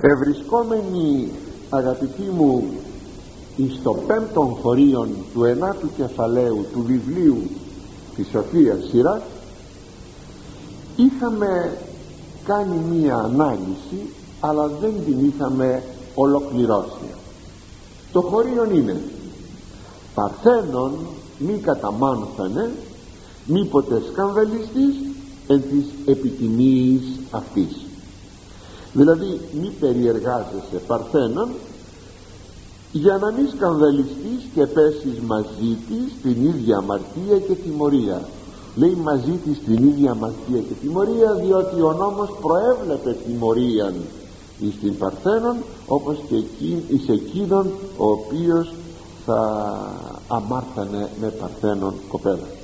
ευρισκόμενοι αγαπητοί μου εις το πέμπτον χωρίον του ενάτου κεφαλαίου του βιβλίου της Σοφίας Σειράς είχαμε κάνει μία ανάλυση αλλά δεν την είχαμε ολοκληρώσει. Το χωρίον είναι παρθένον μη καταμάνθανε μη ποτέ σκανδαλιστής εν της επιτιμής αυτής δηλαδή μη περιεργάζεσαι παρθένον για να μην σκανδαλιστείς και πέσεις μαζί της την ίδια αμαρτία και τιμωρία. Λέει μαζί της την ίδια αμαρτία και τιμωρία διότι ο νόμος προέβλεπε τιμωρία εις την Παρθένον όπως και εκεί, εις εκείνον ο οποίος θα αμάρθανε με Παρθένον κοπέλα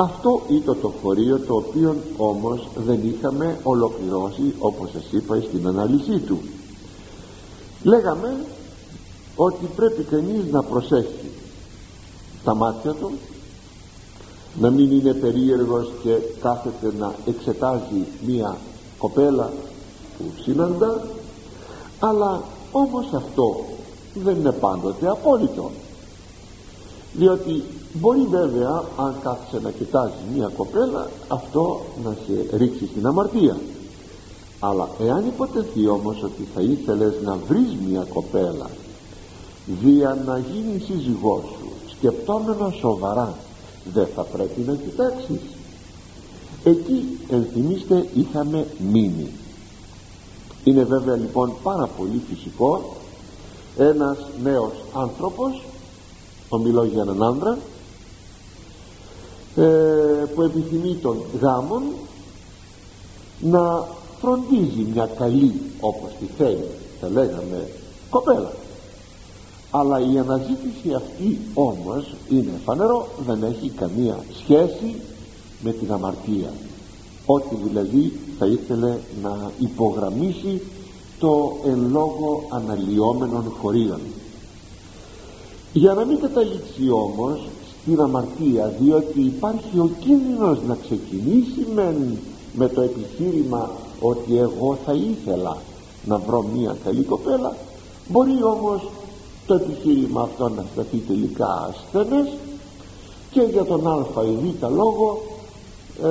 αυτό ήταν το χωρίο το οποίο όμως δεν είχαμε ολοκληρώσει όπως σας είπα στην ανάλυση του. Λέγαμε ότι πρέπει κανείς να προσέχει τα μάτια του να μην είναι περίεργος και κάθεται να εξετάζει μία κοπέλα που συναντά αλλά όμως αυτό δεν είναι πάντοτε απόλυτο διότι μπορεί βέβαια αν κάθεσαι να κοιτάζει μία κοπέλα αυτό να σε ρίξει στην αμαρτία. Αλλά εάν υποτεθεί όμως ότι θα ήθελες να βρεις μία κοπέλα δια να γίνει σύζυγός σου σκεπτόμενο σοβαρά δεν θα πρέπει να κοιτάξεις. Εκεί ενθυμίστε είχαμε μείνει είναι βέβαια λοιπόν πάρα πολύ φυσικό ένας νέος άνθρωπος ομιλώ για έναν άντρα ε, που επιθυμεί τον γάμον να φροντίζει μια καλή όπως τη θέλει θα λέγαμε κοπέλα. Αλλά η αναζήτηση αυτή όμως είναι φανερό δεν έχει καμία σχέση με την αμαρτία. Ότι δηλαδή θα ήθελε να υπογραμμίσει το εν λόγω αναλυόμενων χωρίων για να μην καταλήξει όμως στην αμαρτία διότι υπάρχει ο κίνδυνος να ξεκινήσει με, με το επιχείρημα ότι εγώ θα ήθελα να βρω μια καλή κοπέλα μπορεί όμως το επιχείρημα αυτό να σταθεί τελικά ασθενές και για τον α ή β λόγο ε,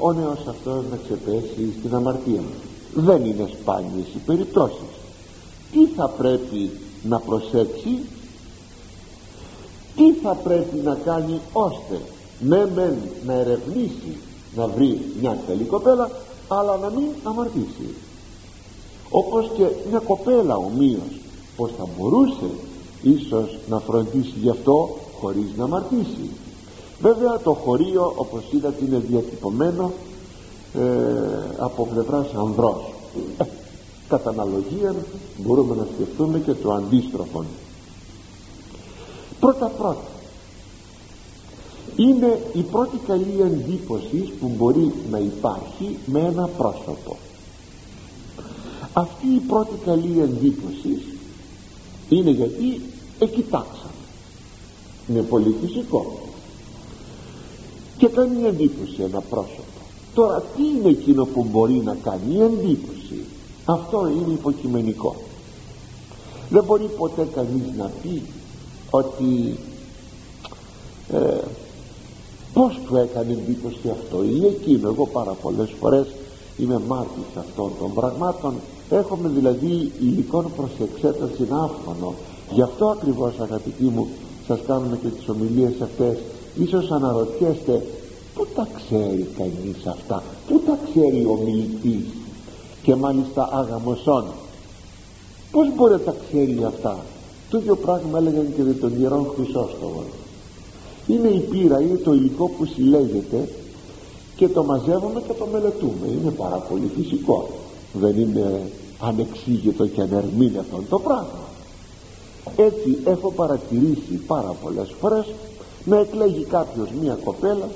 ο νέος αυτός να ξεπέσει στην αμαρτία δεν είναι σπάνιες οι περιπτώσεις. Τι θα πρέπει να προσέξει; Τι θα πρέπει να κάνει ώστε ναι μεν να ερευνήσει να βρει μια καλή κοπέλα αλλά να μην αμαρτήσει. Όπως και μια κοπέλα ομοίως πως θα μπορούσε ίσως να φροντίσει γι' αυτό χωρίς να αμαρτήσει. Βέβαια το χωρίο όπως είδατε είναι διατυπωμένο ε, από πλευράς ανδρός. Ε, κατά αναλογία μπορούμε να σκεφτούμε και το αντίστροφο πρώτα πρώτα. Είναι η πρώτη καλή εντύπωση που μπορεί να υπάρχει με ένα πρόσωπο. Αυτή η πρώτη καλή εντύπωση είναι γιατί εκοιτάξαμε. Είναι πολύ φυσικό. Και κάνει εντύπωση ένα πρόσωπο. Τώρα τι είναι εκείνο που μπορεί να κάνει εντύπωση; Αυτό είναι υποκειμενικό. Δεν μπορεί ποτέ κανείς να πει ότι ε, πως του έκανε εντύπωση αυτό. Ή εκείνο. Εγώ πάρα πολλές φορές είμαι μάρτης αυτών των πραγμάτων. Έχουμε δηλαδή υλικών προς εξέταση άφωνο γι' αυτό ακριβώς αγαπητοί μου σας κάνουμε και τις ομιλίες αυτές. Ίσως αναρωτιέστε πού τα ξέρει κανείς αυτά; Πού τα ξέρει ο μιλητής; Και μάλιστα άγαμοσόν πως μπορεί να τα ξέρει αυτά; Το ίδιο πράγμα έλεγαν και με τον Ιερόν Χρυσόστομο. Είναι η πείρα, είναι το υλικό που συλλέγεται και το μαζεύουμε και το μελετούμε. Είναι πάρα πολύ φυσικό. Δεν είναι ανεξήγητο και ανερμήνευτο το πράγμα. Έτσι έχω παρατηρήσει πάρα πολλές φορές να εκλέγει κάποιος μία κοπέλα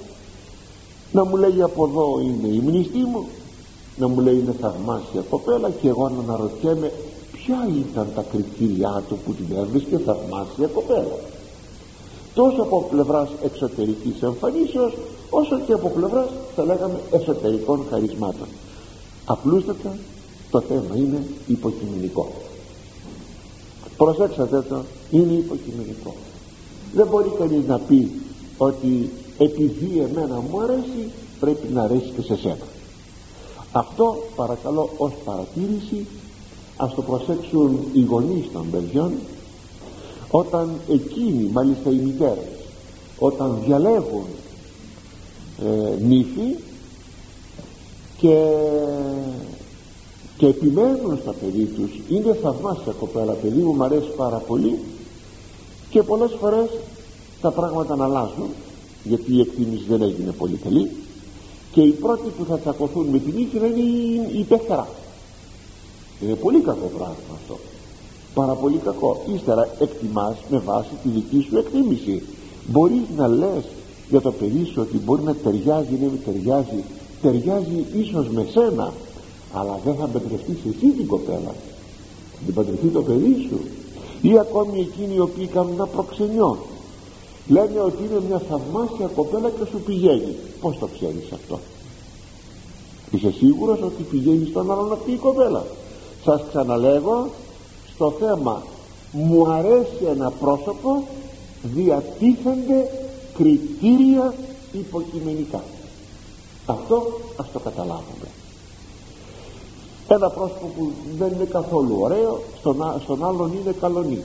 να μου λέει από εδώ είναι η μνηστή μου να μου λέει είναι θαυμάσια κοπέλα και εγώ να αναρωτιέμαι ποια ήταν τα κριτήριά του που την έβρισκε θαυμάσια κοπέλα τόσο από πλευράς εξωτερικής εμφανίσεως όσο και από πλευράς θα λέγαμε εσωτερικών χαρισμάτων. Απλούστατα το θέμα είναι υποκειμενικό. Προσέξατε το είναι υποκειμενικό. Δεν μπορεί κανείς να πει ότι επειδή εμένα μου αρέσει πρέπει να αρέσει και σε σένα. Αυτό παρακαλώ ως παρατήρηση ας το προσέξουν οι γονείς των παιδιών όταν εκείνοι μάλιστα οι μητέρες όταν διαλέγουν ε, νύφη και, και επιμένουν στα παιδί τους είναι θαυμάσια κοπέλα παιδί μου μου αρέσει πάρα πολύ και πολλές φορές τα πράγματα να αλλάζουν γιατί η εκτίμηση δεν έγινε πολύ καλή και οι πρώτοι που θα τσακωθούν με την νύχη είναι η, η είναι πολύ κακό πράγμα αυτό. Πάρα πολύ κακό. Ύστερα εκτιμάς με βάση τη δική σου εκτίμηση. Μπορείς να λες για το παιδί σου ότι μπορεί να ταιριάζει ή να ταιριάζει. Ταιριάζει ίσως με σένα αλλά δεν θα παντρευτείς εσύ την κοπέλα. Θα την παντρευτεί το παιδί σου. Ή ακόμη εκείνοι οι οποίοι κάνουν ένα προξενιό. Λένε ότι είναι μια θαυμάσια κοπέλα και σου πηγαίνει. Πως το ξέρεις αυτό; Είσαι σίγουρος ότι πηγαίνει στον άλλον αυτή η κοπέλα; Σας ξαναλέγω στο θέμα μου αρέσει ένα πρόσωπο διατίθενται κριτήρια υποκειμενικά. Αυτό ας το καταλάβουμε. Ένα πρόσωπο που δεν είναι καθόλου ωραίο στον, στον άλλον είναι καλονί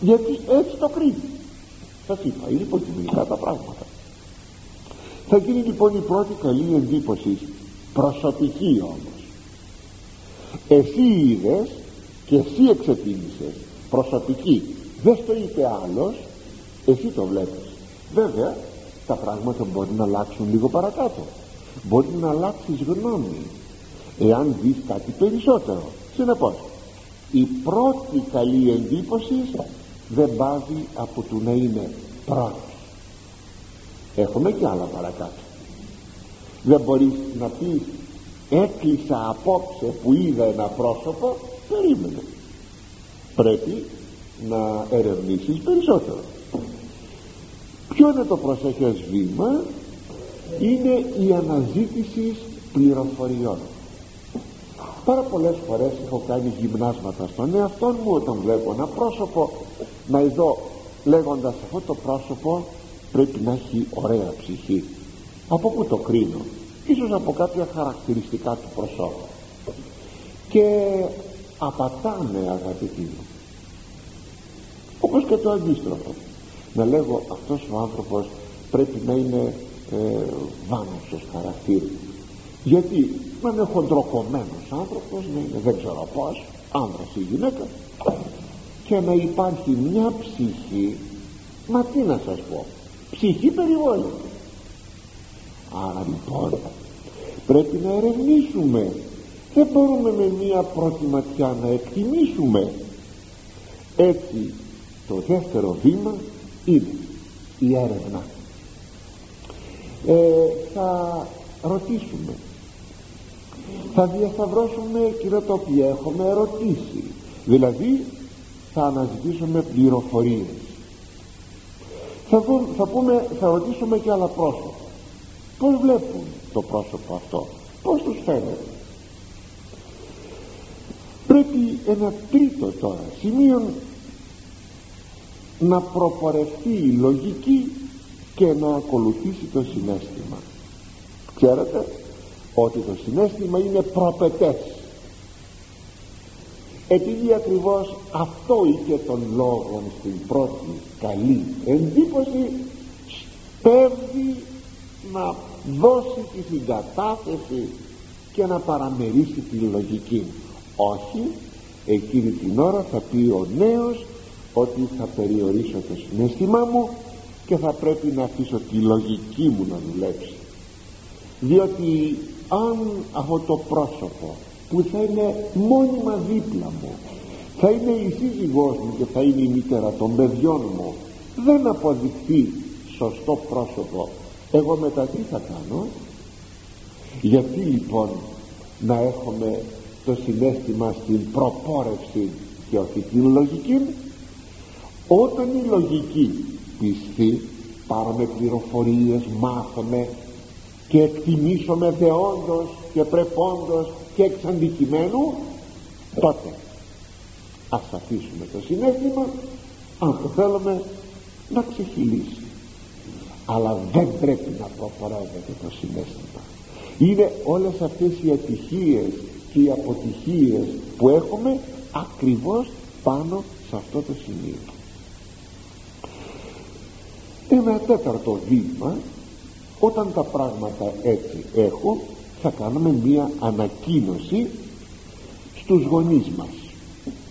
γιατί έτσι το κρίνει. Σας είπα είναι υποκειμενικά τα πράγματα. Θα γίνει λοιπόν η πρώτη καλή εντύπωση προσωπική όμως εσύ είδες και εσύ εξετίμησες προσωπική. Δεν στο είπε άλλος εσύ το βλέπεις. Βέβαια τα πράγματα μπορεί να αλλάξουν λίγο παρακάτω. Μπορεί να αλλάξεις γνώμη εάν δεις κάτι περισσότερο. Συνεπώς η πρώτη καλή εντύπωση δεν πάβει από το να είναι πρώτη έχουμε και άλλα παρακάτω. Δεν μπορείς να πεις έκλεισα απόψε που είδα ένα πρόσωπο περίμενε. Πρέπει να ερευνήσεις περισσότερο. Ποιο είναι το προσέχες βήμα; Είναι η αναζήτηση πληροφοριών. Πάρα πολλές φορές έχω κάνει γυμνάσματα στον εαυτό μου όταν βλέπω ένα πρόσωπο να ειδώ λέγοντας αυτό το πρόσωπο πρέπει να έχει ωραία ψυχή από πού το κρίνω; Ίσως από κάποια χαρακτηριστικά του προσώπου. Και απατάνε αγαπητοί μου. Όπως και το αντίστροφο. Να λέγω αυτός ο άνθρωπος πρέπει να είναι ε, βάνωσος χαρακτήρι γιατί να είναι χοντροκομμένος άνθρωπος να είναι δεν ξέρω πως άνδρας ή γυναίκα. Και να υπάρχει μια ψυχή μα τι να σας πω ψυχή περιβόλητη άρα λοιπόν πρέπει να ερευνήσουμε. Δεν μπορούμε με μία πρώτη ματιά να εκτιμήσουμε. Έτσι το δεύτερο βήμα είναι η έρευνα. Ε, θα ρωτήσουμε. Θα διασταυρώσουμε εκείνα τα οποία έχουμε ερωτήσει. Δηλαδή θα αναζητήσουμε πληροφορίες. Θα, θα, πούμε, θα ρωτήσουμε και άλλα πρόσωπα πως βλέπουν το πρόσωπο αυτό; Πως τους φαίνεται; Πρέπει ένα τρίτο τώρα σημείο να προπορευτεί η λογική και να ακολουθήσει το συνέστημα. Ξέρετε ότι το συνέστημα είναι προπετές. Επειδή ακριβώς αυτό είχε τον λόγο στην πρώτη καλή εντύπωση σπέβδει να δώσει τη συγκατάθεση και να παραμερίσει τη λογική. Όχι εκείνη την ώρα θα πει ο νέος ότι θα περιορίσω το συνέστημά μου και θα πρέπει να αφήσω τη λογική μου να δουλέψει. Διότι αν αυτό το πρόσωπο που θα είναι μόνιμα δίπλα μου θα είναι η σύζυγός μου και θα είναι η μητέρα των παιδιών μου δεν αποδειχθεί σωστό πρόσωπο εγώ μετά τι θα κάνω; Γιατί λοιπόν να έχουμε το συνέστημα στην προπόρευση και όχι την λογική όταν η λογική πιστεί πάρουμε πληροφορίες μάθουμε και εκτιμήσουμε δεόντως και πρεπόντως και εξ τότε ας αφήσουμε το συνέστημα αν το θέλουμε να ξεχυλήσει αλλά δεν πρέπει να προχωράζεται το συνέστημα. Είναι όλες αυτές οι ατυχίες και οι αποτυχίες που έχουμε ακριβώς πάνω σε αυτό το σημείο. Ένα τέταρτο βήμα όταν τα πράγματα έτσι έχουν θα κάνουμε μία ανακοίνωση στους γονείς μας.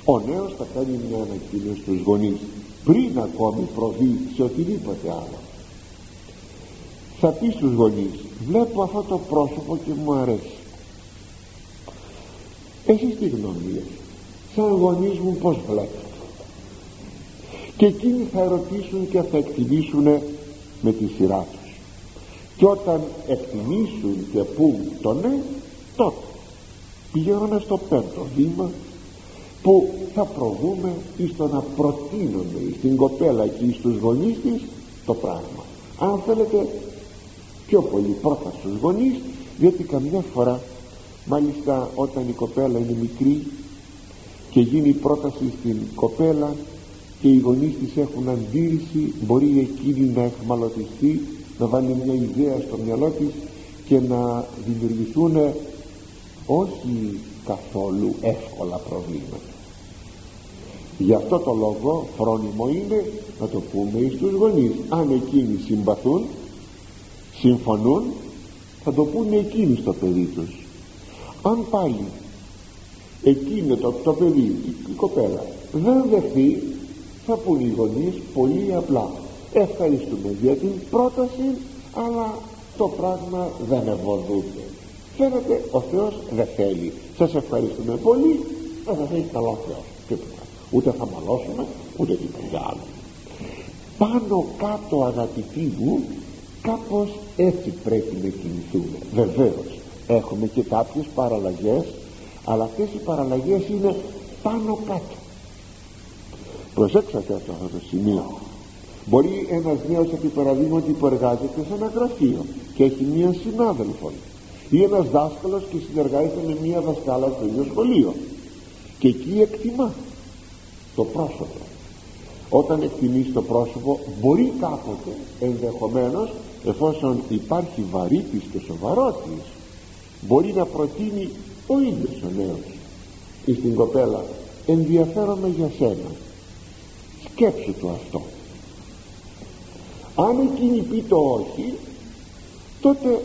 Ο νέος θα κάνει μια ανακοίνωση στους γονείς πριν ακόμη προβεί σε οτιδήποτε άλλο θα πεις στους γονείς βλέπω αυτό το πρόσωπο και μου αρέσει εσείς τι γνώμη έχετε σαν γονείς μου πως βλέπετε και εκείνοι θα ερωτήσουν και θα εκτιμήσουν με τη σειρά τους. Και όταν εκτιμήσουν και πούν το ναι τότε πηγαίνουμε στο πέμπτο βήμα που θα προβούμε εις το να προτείνουμε στην κοπέλα και στους γονείς της το πράγμα. Αν θέλετε πιο πολύ πρώτα στους γονείς διότι καμιά φορά μάλιστα όταν η κοπέλα είναι μικρή και γίνει η πρόταση στην κοπέλα και οι γονείς της έχουν αντίρρηση μπορεί εκείνη να εχμαλωτιστεί να βάλει μια ιδέα στο μυαλό της και να δημιουργηθούν όχι καθόλου εύκολα προβλήματα. Γι' αυτό το λόγο φρόνιμο είναι να το πούμε στους γονείς. Αν εκείνοι συμπαθούν συμφωνούν θα το πούνε εκείνοι στο παιδί τους. Αν πάλι εκείνο το, το παιδί η κοπέλα δεν δεχθεί θα πούνε οι γονείς πολύ απλά ευχαριστούμε για την πρόταση αλλά το πράγμα δεν ευωδούται φαίνεται ο Θεός δεν θέλει. Σας ευχαριστούμε πολύ δεν θα θέλει καλό Θεός τίποτα ούτε θα μαλώσουμε ούτε τίποτα άλλο πάνω κάτω αγαπητοί μου κάπως έτσι πρέπει να κινηθούμε. Βεβαίως έχουμε και κάποιες παραλλαγές αλλά αυτές οι παραλλαγές είναι πάνω κάτω. Προσέξατε αυτό, αυτό το σημείο. Μπορεί ένας νέος επί παραδείγματι που εργάζεται σε ένα γραφείο και έχει μία συνάδελφο ή ένας δάσκαλος και συνεργάζεται με μία δασκάλα στο ίδιο σχολείο και εκεί εκτιμά το πρόσωπο. Όταν εκτιμήσει το πρόσωπο μπορεί κάποτε ενδεχομένως εφόσον υπάρχει βαρύτης και σοβαρότης μπορεί να προτείνει ο ίδιος ο νέος. Ή στην κοπέλα ενδιαφέρομαι για σένα. Σκέψου το αυτό. Αν εκείνη πει το όχι τότε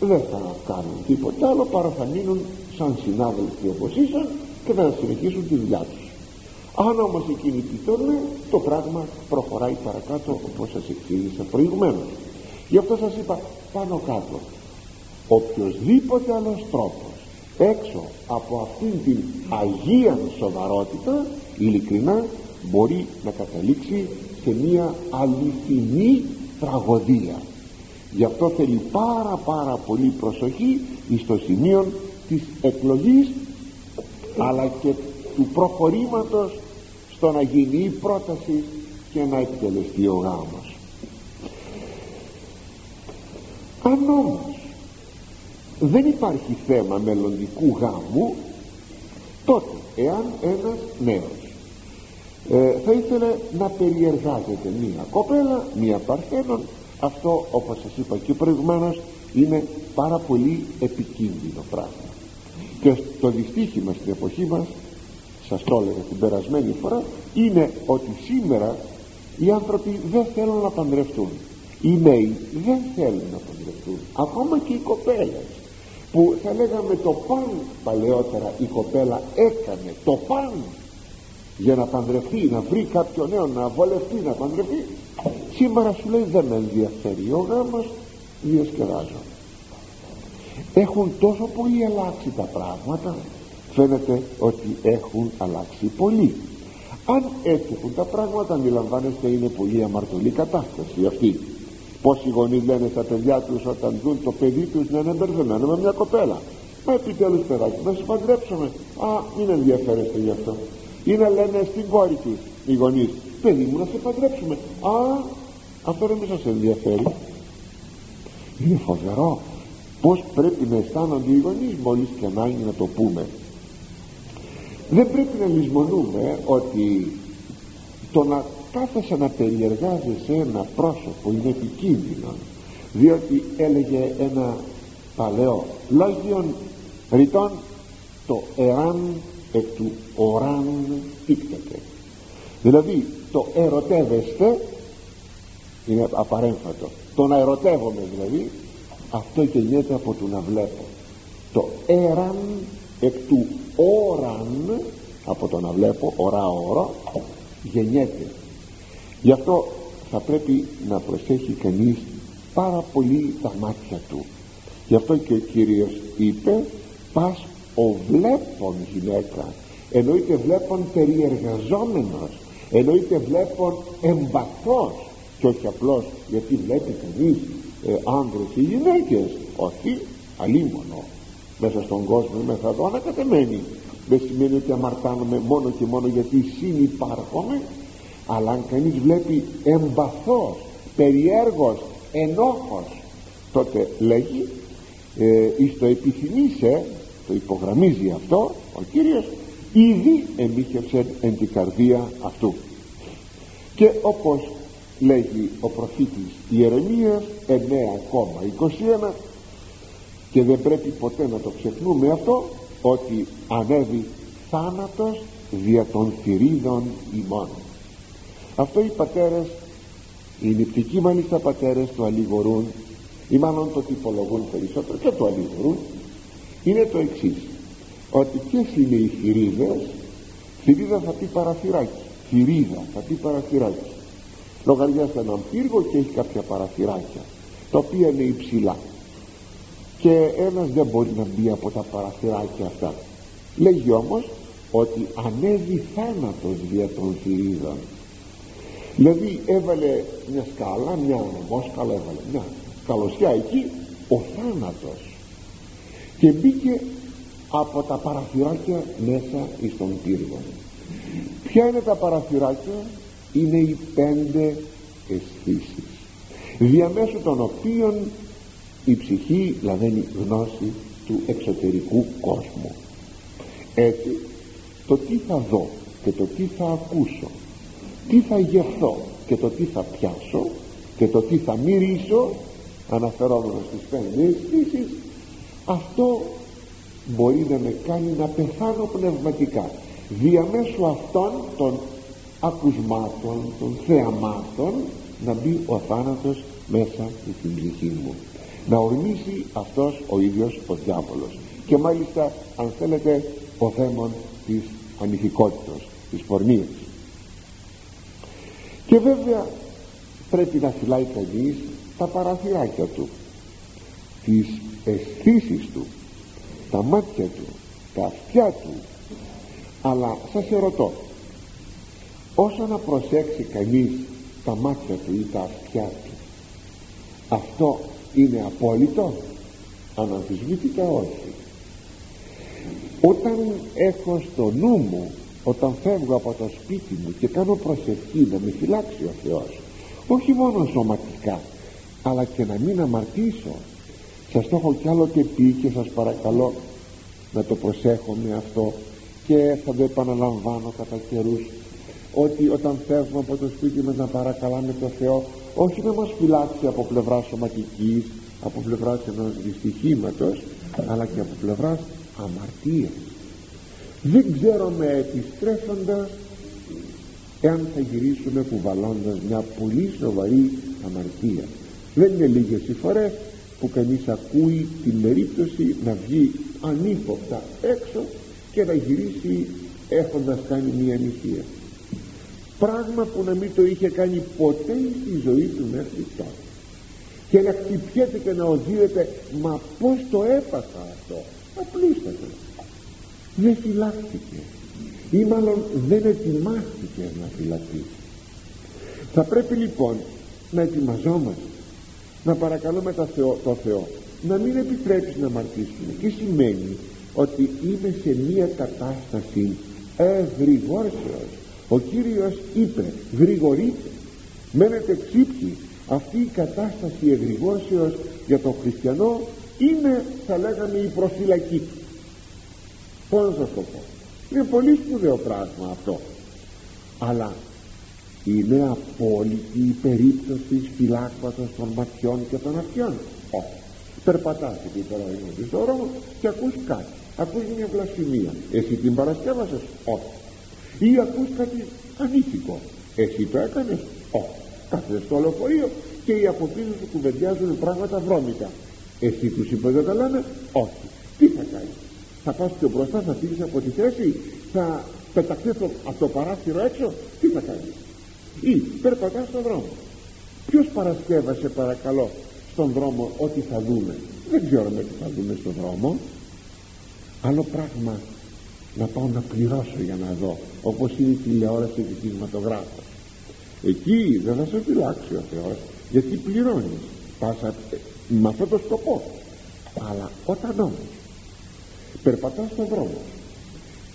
δεν θα κάνουν τίποτα άλλο παρά θα μείνουν σαν συνάδελφοι όπως ήσαν και θα συνεχίσουν τη δουλειά τους αν όμως εκείνη πει το ναι το πράγμα προχωράει παρακάτω όπως σας εξήγησα προηγουμένως. Γι' αυτό σας είπα πάνω κάτω οποιοδήποτε άλλος τρόπος έξω από αυτήν την αγία σοβαρότητα ειλικρινά μπορεί να καταλήξει σε μια αληθινή τραγωδία. Γι' αυτό θέλει πάρα πάρα πολύ προσοχή στο σημείο της εκλογής αλλά και του προχωρήματος στο να γίνει η πρόταση και να εκτελεστεί ο γάμος. Αν όμως δεν υπάρχει θέμα μελλοντικού γάμου τότε εάν ένας νέος ε, θα ήθελε να περιεργάζεται μία κοπέλα, μία παρθένον αυτό όπως σας είπα και προηγουμένως είναι πάρα πολύ επικίνδυνο πράγμα. Και το δυστύχημα στην εποχή μας σας το έλεγα την περασμένη φορά είναι ότι σήμερα οι άνθρωποι δεν θέλουν να παντρευτούν. Οι νέοι δεν θέλουν να παντρευτούν. Ακόμα και οι κοπέλες που θα λέγαμε το παν παλαιότερα η κοπέλα έκανε το παν για να παντρευτεί να βρει κάποιο νέο να βολευτεί να παντρευτεί. Σήμερα σου λέει δεν με ενδιαφέρει. Ο γάμος διασκεδάζω έχουν τόσο πολύ αλλάξει τα πράγματα φαίνεται ότι έχουν αλλάξει πολύ. Αν έτσι έχουν τα πράγματα αντιλαμβάνεστε είναι πολύ αμαρτωλή κατάσταση αυτή. Πως οι γονείς λένε στα παιδιά τους όταν δουν το παιδί τους να είναι μπερδεμένο με μια κοπέλα μα επιτέλους παιδάκι να σε παντρέψουμε. Α μην ενδιαφέρεστε γι' αυτό. Ή να λένε στην κόρη τους οι γονείς παιδί μου να σε παντρέψουμε α αυτό δεν σας ενδιαφέρει. Είναι φοβερό. Πως πρέπει να αισθάνονται οι γονείς μόλις και ανάγκη να το πούμε δεν πρέπει να λησμονούμε ότι το να κάθεσαι να περιεργάζεσαι ένα πρόσωπο είναι επικίνδυνο διότι έλεγε ένα παλαιό λόγιον ρητών το εάν εκ του οράν πίκτεται δηλαδή το ερωτεύεστε είναι απαρέμφατο το να ερωτεύομαι δηλαδή αυτό γεννιέται από το να βλέπω. Το έραν εκ του όραν από το να βλέπω ορά όρο γεννιέται. Γι' αυτό θα πρέπει να προσέχει κανείς πάρα πολύ τα μάτια του. Γι' αυτό και ο Κύριος είπε πας ο βλέπων γυναίκα εννοείται βλέπων περιεργαζόμενος εννοείται βλέπων εμπαθός και όχι απλώς γιατί βλέπει κανείς ε, άνδρες ή γυναίκες όχι αλίμονο μέσα στον κόσμο είμαι θα δω ανακατεμένοι δεν σημαίνει ότι αμαρτάνομαι μόνο και μόνο γιατί συνυπάρχομαι αλλά αν κανείς βλέπει εμπαθός περιέργος ενόχος τότε λέγει ε, εις το επιθυμήσε το υπογραμμίζει αυτό ο Κύριος ήδη εμίχευσε εν την καρδία αυτού και όπως λέγει ο προφήτης Ιερεμίας 9,21 και δεν πρέπει ποτέ να το ξεχνούμε αυτό ότι ανέβει θάνατος δια των θηρίδων ημών. Αυτό οι πατέρες οι νηπτικοί μάλιστα πατέρες το αλληγορούν ή μάλλον το τυπολογούν περισσότερο και το αλληγορούν. Είναι το εξής ότι ποιες είναι οι θηρίδες θηρίδα θα πει παραθυράκι θηρίδα θα πει παραθυράκι. Λογαριάστε έναν πύργο και έχει κάποια παραθυράκια τα οποία είναι υψηλά και ένας δεν μπορεί να μπει από τα παραθυράκια αυτά. Λέγει όμως ότι ανέβει θάνατος δια των θηρίδων δηλαδή έβαλε μια σκάλα μια ονομόσκαλα έβαλε μια καλωσιά εκεί ο θάνατος. Και μπήκε από τα παραθυράκια μέσα εις τον πύργο. Ποια είναι τα παραθυράκια; Είναι οι πέντε αισθήσεις. Διαμέσου των οποίων η ψυχή λαβαίνει γνώση του εξωτερικού κόσμου. Έτσι το τι θα δω και το τι θα ακούσω τι θα γευθώ και το τι θα πιάσω και το τι θα μυρίσω αναφερόμενος στις πέντε αισθήσεις αυτό μπορεί να με κάνει να πεθάνω πνευματικά διαμέσου αυτών των ακουσμάτων των θεαμάτων να μπει ο θάνατος μέσα στην ψυχή μου να ορμήσει αυτός ο ίδιος ο διάβολος. Και μάλιστα αν θέλετε ο δαίμον της ανηθικότητας της πορνείας. Και βέβαια πρέπει να φυλάει κανείς τα παραθυράκια του τις αισθήσεις του τα μάτια του τα αυτιά του. Αλλά σας ερωτώ όσο να προσέξει κανείς τα μάτια του ή τα αυτιά του αυτό είναι απόλυτο; Αναμφισβήτητα όχι. Όταν έχω στο νου μου όταν φεύγω από το σπίτι μου και κάνω προσευχή να με φυλάξει ο Θεός όχι μόνο σωματικά αλλά και να μην αμαρτήσω σας το έχω κι άλλο και πει και σας παρακαλώ να το προσέχουμε αυτό και θα το επαναλαμβάνω κατά καιρούς ότι όταν φεύγουμε από το σπίτι μας να παρακαλάμε το Θεό όχι να μας φυλάξει από πλευρά σωματικής από πλευρά ενός δυστυχήματος αλλά και από πλευρά αμαρτίας. Δεν ξέρουμε επιστρέφοντας εάν θα γυρίσουμε κουβαλώντας μια πολύ σοβαρή αμαρτία. Δεν είναι λίγες οι φορές που κανείς ακούει την περίπτωση να βγει ανύποπτα έξω και να γυρίσει έχοντας κάνει μια νηστεία πράγμα που να μην το είχε κάνει ποτέ στη ζωή του μέχρι τώρα. Και να χτυπιέται και να οδύρεται μα πως το έπαθα αυτό. Απλούστατα. Δεν φυλάχτηκε ή μάλλον δεν ετοιμάστηκε να φυλακίσει θα πρέπει λοιπόν να ετοιμαζόμαστε. Να παρακαλούμε το Θεό, το Θεό να μην επιτρέψει να αμαρτήσουμε τι σημαίνει ότι είμαι σε μία κατάσταση ευρυγόρσεως ο Κύριος είπε γρηγορείτε μένετε ξύπνοι. Αυτή η κατάσταση εγρηγόρσεως για τον χριστιανό είναι θα λέγαμε η προφυλακή πώς να σας το πω. Είναι πολύ σπουδαίο πράγμα αυτό. Αλλά είναι απόλυτη η περίπτωση φυλάκματος των ματιών και των αυτιών όχι. Περπατάς εκεί τώρα είναι στο δρόμο και ακούς κάτι. Ακούς μια βλασφημία. Εσύ την παρασκεύασες. Όχι ή ακούς κάτι ανήθικο. Εσύ το έκανες. Όχι κάθεσαι στο λεωφορείο και οι από πίσω σου κουβεντιάζουν πράγματα βρώμικα. Εσύ τους είπες δεν τα λένε; Όχι. Τι θα κάνεις; Θα πας πιο μπροστά θα φύγεις από τη θέση θα πεταχθεί από το παράθυρο έξω; Τι θα κάνεις; Ή περπατάς στον δρόμο. Ποιος παρασκεύασε παρακαλώ στον δρόμο ό,τι θα δούμε; Δεν ξέρουμε τι θα δούμε στον δρόμο. Άλλο πράγμα να πάω να πληρώσω για να δω όπως είναι η τηλεόραση και η κινηματογράφο εκεί δεν θα σε φυλάξει ο Θεός γιατί πληρώνεις. Πάσα με αυτό το σκοπό. Αλλά όταν όμως περπατάς στον δρόμο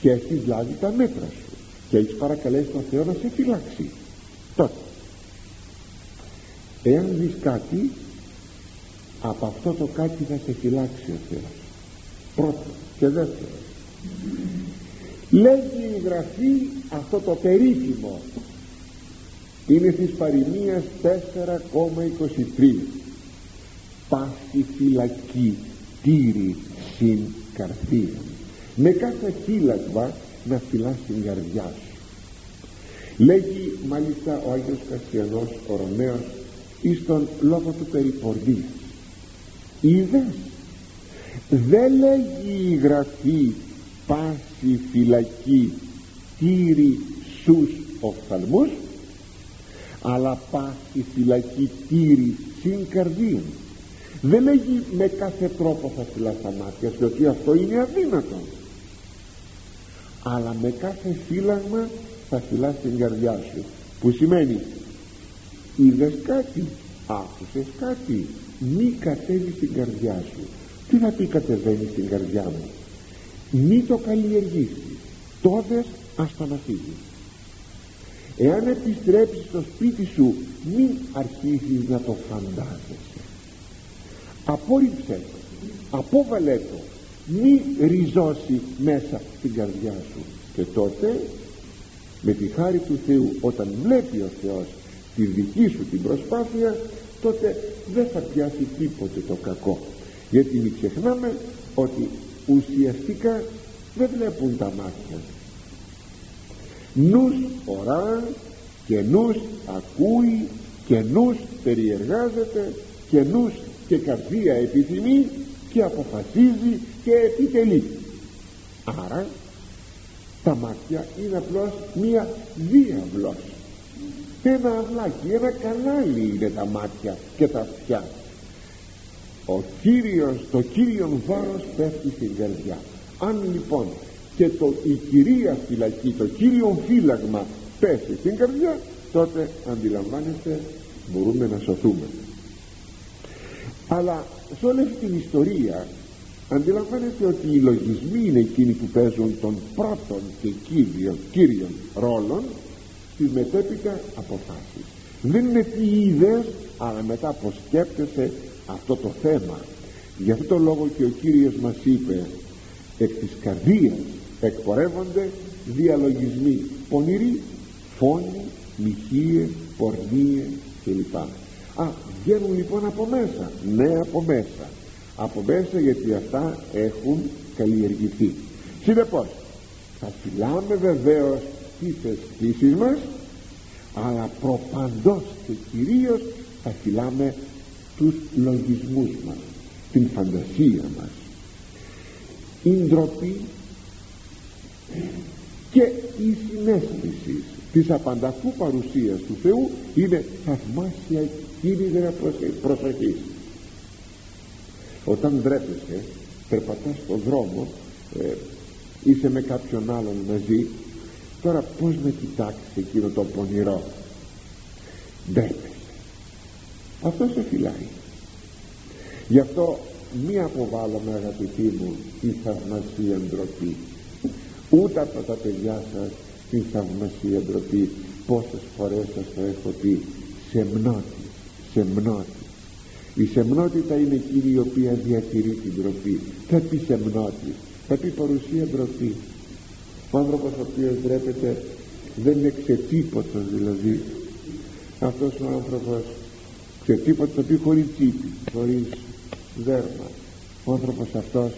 και έχεις λάβει τα μέτρα σου και έχεις παρακαλέσει τον Θεό να σε φυλάξει τότε εάν δεις κάτι από αυτό το κάτι θα σε φυλάξει ο Θεός. Πρώτο και δεύτερο λέγει η Γραφή αυτό το περίφημο. Είναι στις παροιμίες 4,23 πάση φυλακή τύρι συν καρδία με κάθε φύλακμα να φυλάς την καρδιά σου. Λέγει μάλιστα ο Άγιος Καστιανός ο Ρωμαίος εις τον λόγο του περιπορδίας είδες δεν λέγει η γραφή πάση φυλακή τύρι στους οφθαλμούς αλλά πάση φυλακή τύρι συν καρδίων. Δεν λέγει με κάθε τρόπο θα φυλάς τα μάτια διότι αυτό είναι αδύνατο. Αλλά με κάθε φύλαγμα θα φυλάς την καρδιά σου που σημαίνει είδες κάτι άκουσες κάτι μη κατέβεις στην καρδιά σου. Τι θα πει κατεβαίνεις στην καρδιά μου; Μη το καλλιεργήσει τότε ας το να φύγει εάν επιστρέψεις στο σπίτι σου μην αρχίσεις να το φαντάζεσαι. Απόρριψε το απόβαλε το. Μη ριζώσει μέσα στην καρδιά σου. Και τότε με τη χάρη του Θεού όταν βλέπει ο Θεός τη δική σου την προσπάθεια τότε δεν θα πιάσει τίποτε το κακό. Γιατί μην ξεχνάμε ότι ουσιαστικά δεν βλέπουν τα μάτια. Νους ορά και νους ακούει και νους περιεργάζεται και νους και καρδία επιθυμεί και αποφασίζει και επιτελεί. Άρα τα μάτια είναι απλώς μία διάβλος ένα αυλάκι, ένα κανάλι είναι τα μάτια και τα αυτιά ο Κύριος, το Κύριον βάρος πέφτει στην καρδιά αν λοιπόν και το, η κυρία φυλακή, το Κύριον φύλαγμα πέφτει στην καρδιά τότε αντιλαμβάνεστε μπορούμε να σωθούμε. Αλλά σε όλη αυτή την ιστορία αντιλαμβάνεστε ότι οι λογισμοί είναι εκείνοι που παίζουν τον πρώτον και κύριο, κύριον ρόλων στις μετέπειτα αποφάσεις. Δεν είναι τι είδες αλλά μετά πως σκέπτεσαι αυτό το θέμα. Γι' αυτό το λόγο και ο Κύριος μας είπε εκ της καρδίας εκπορεύονται διαλογισμοί πονηροί φόνοι, μοιχείες, πορνίες κλπ. Α βγαίνουν λοιπόν από μέσα. Ναι από μέσα. Από μέσα γιατί αυτά έχουν καλλιεργηθεί. Συνεπώς θα φυλάμε βεβαίως τις αισθήσεις μας αλλά προπαντός και κυρίως θα φυλάμε τους λογισμούς μας την φαντασία μας. Η ντροπή και η συνέστηση της απανταχού παρουσίας του Θεού είναι θαυμάσια κίνητρα προσοχής. Όταν ντρέπεσαι περπατάς στον δρόμο ε, είσαι με κάποιον άλλον μαζί τώρα πως να κοιτάξεις εκείνο το πονηρό. Ντρέπεσαι αυτός σε φυλάει γι' αυτό μη αποβάλλουμε αγαπητοί μου τη θαυμασία ντροπή ούτε από τα παιδιά σας την θαυμασία ντροπή πόσες φορές σας το έχω πει. Σεμνότη σεμνότη η σεμνότητα είναι εκείνη η οποία διατηρεί την ντροπή θα πει σεμνότη θα πει παρουσία ντροπή ο άνθρωπος ο οποίος ντρέπεται δεν είναι ξετύπωτος δηλαδή. Αυτός ο άνθρωπος ξετύπωτος το πει χωρίς τσίπη χωρίς δέρμα. Ο άνθρωπος αυτός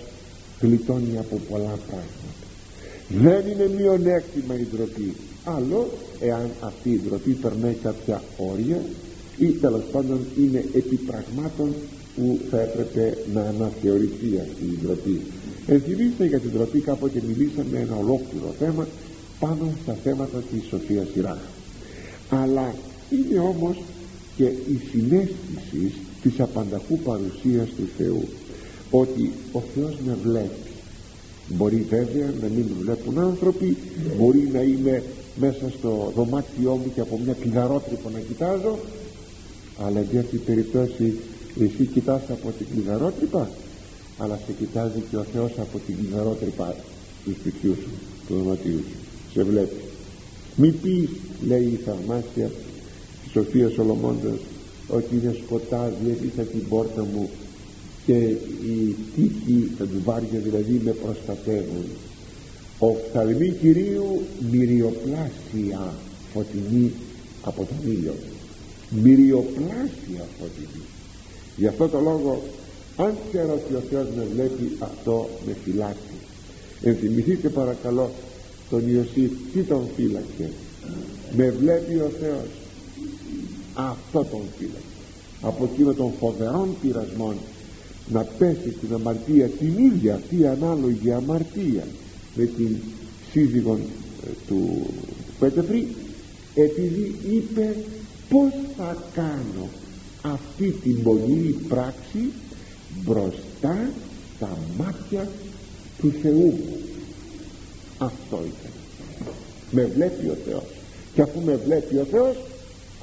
γλιτώνει από πολλά πράγματα. Δεν είναι μειονέκτημα η ντροπή. Άλλο εάν αυτή η ντροπή περνάει κάποια όρια ή τέλος πάντων είναι επιπραγμάτων που θα έπρεπε να αναθεωρηθεί αυτή η ντροπή. Ενθυμίστε για την ντροπή κάποτε μιλήσαμε ένα ολόκληρο θέμα πάνω στα θέματα της Σοφίας Σειρά αλλά είναι όμως και η συνέστηση της απανταχού παρουσίας του Θεού ότι ο Θεός με βλέπει. Μπορεί βέβαια να μην βλέπουν άνθρωποι μπορεί να είμαι μέσα στο δωμάτιό μου και από μια κλειδαρότρυπο να κοιτάζω αλλά εν αυτή περιπτώσει εσύ κοιτάς από την κλειδαρότρυπα αλλά σε κοιτάζει και ο Θεός από την κλειδαρότρυπα του σπιτιού σου του δωματίου σου. Σε βλέπει. Μη πεις λέει η θαυμάσια της Σοφίας Σολομώντας ότι είναι σκοτάδι έκλεισα την πόρτα μου και οι τύχοι τα βάρια δηλαδή με προστατεύουν. Οφθαλμή Κυρίου μυριοπλάσια φωτεινή από τον ήλιο. Μυριοπλάσια φωτεινή. Γι' αυτό το λόγο αν ξέρω ότι ο Θεός με βλέπει αυτό με φυλάξει ενθυμηθείτε παρακαλώ τον Ιωσήφ τι τον φύλαξε. Με βλέπει ο Θεός αυτό τον φύλαξε από εκείνο των φοβερών πειρασμών να πέσει στην αμαρτία την ίδια αυτή ανάλογη αμαρτία με την σύζυγον ε, του Πέτεφρη επειδή είπε πως θα κάνω αυτή την πολύ πράξη μπροστά στα μάτια του Θεού αυτό ήταν. Με βλέπει ο Θεός. Και αφού με βλέπει ο Θεός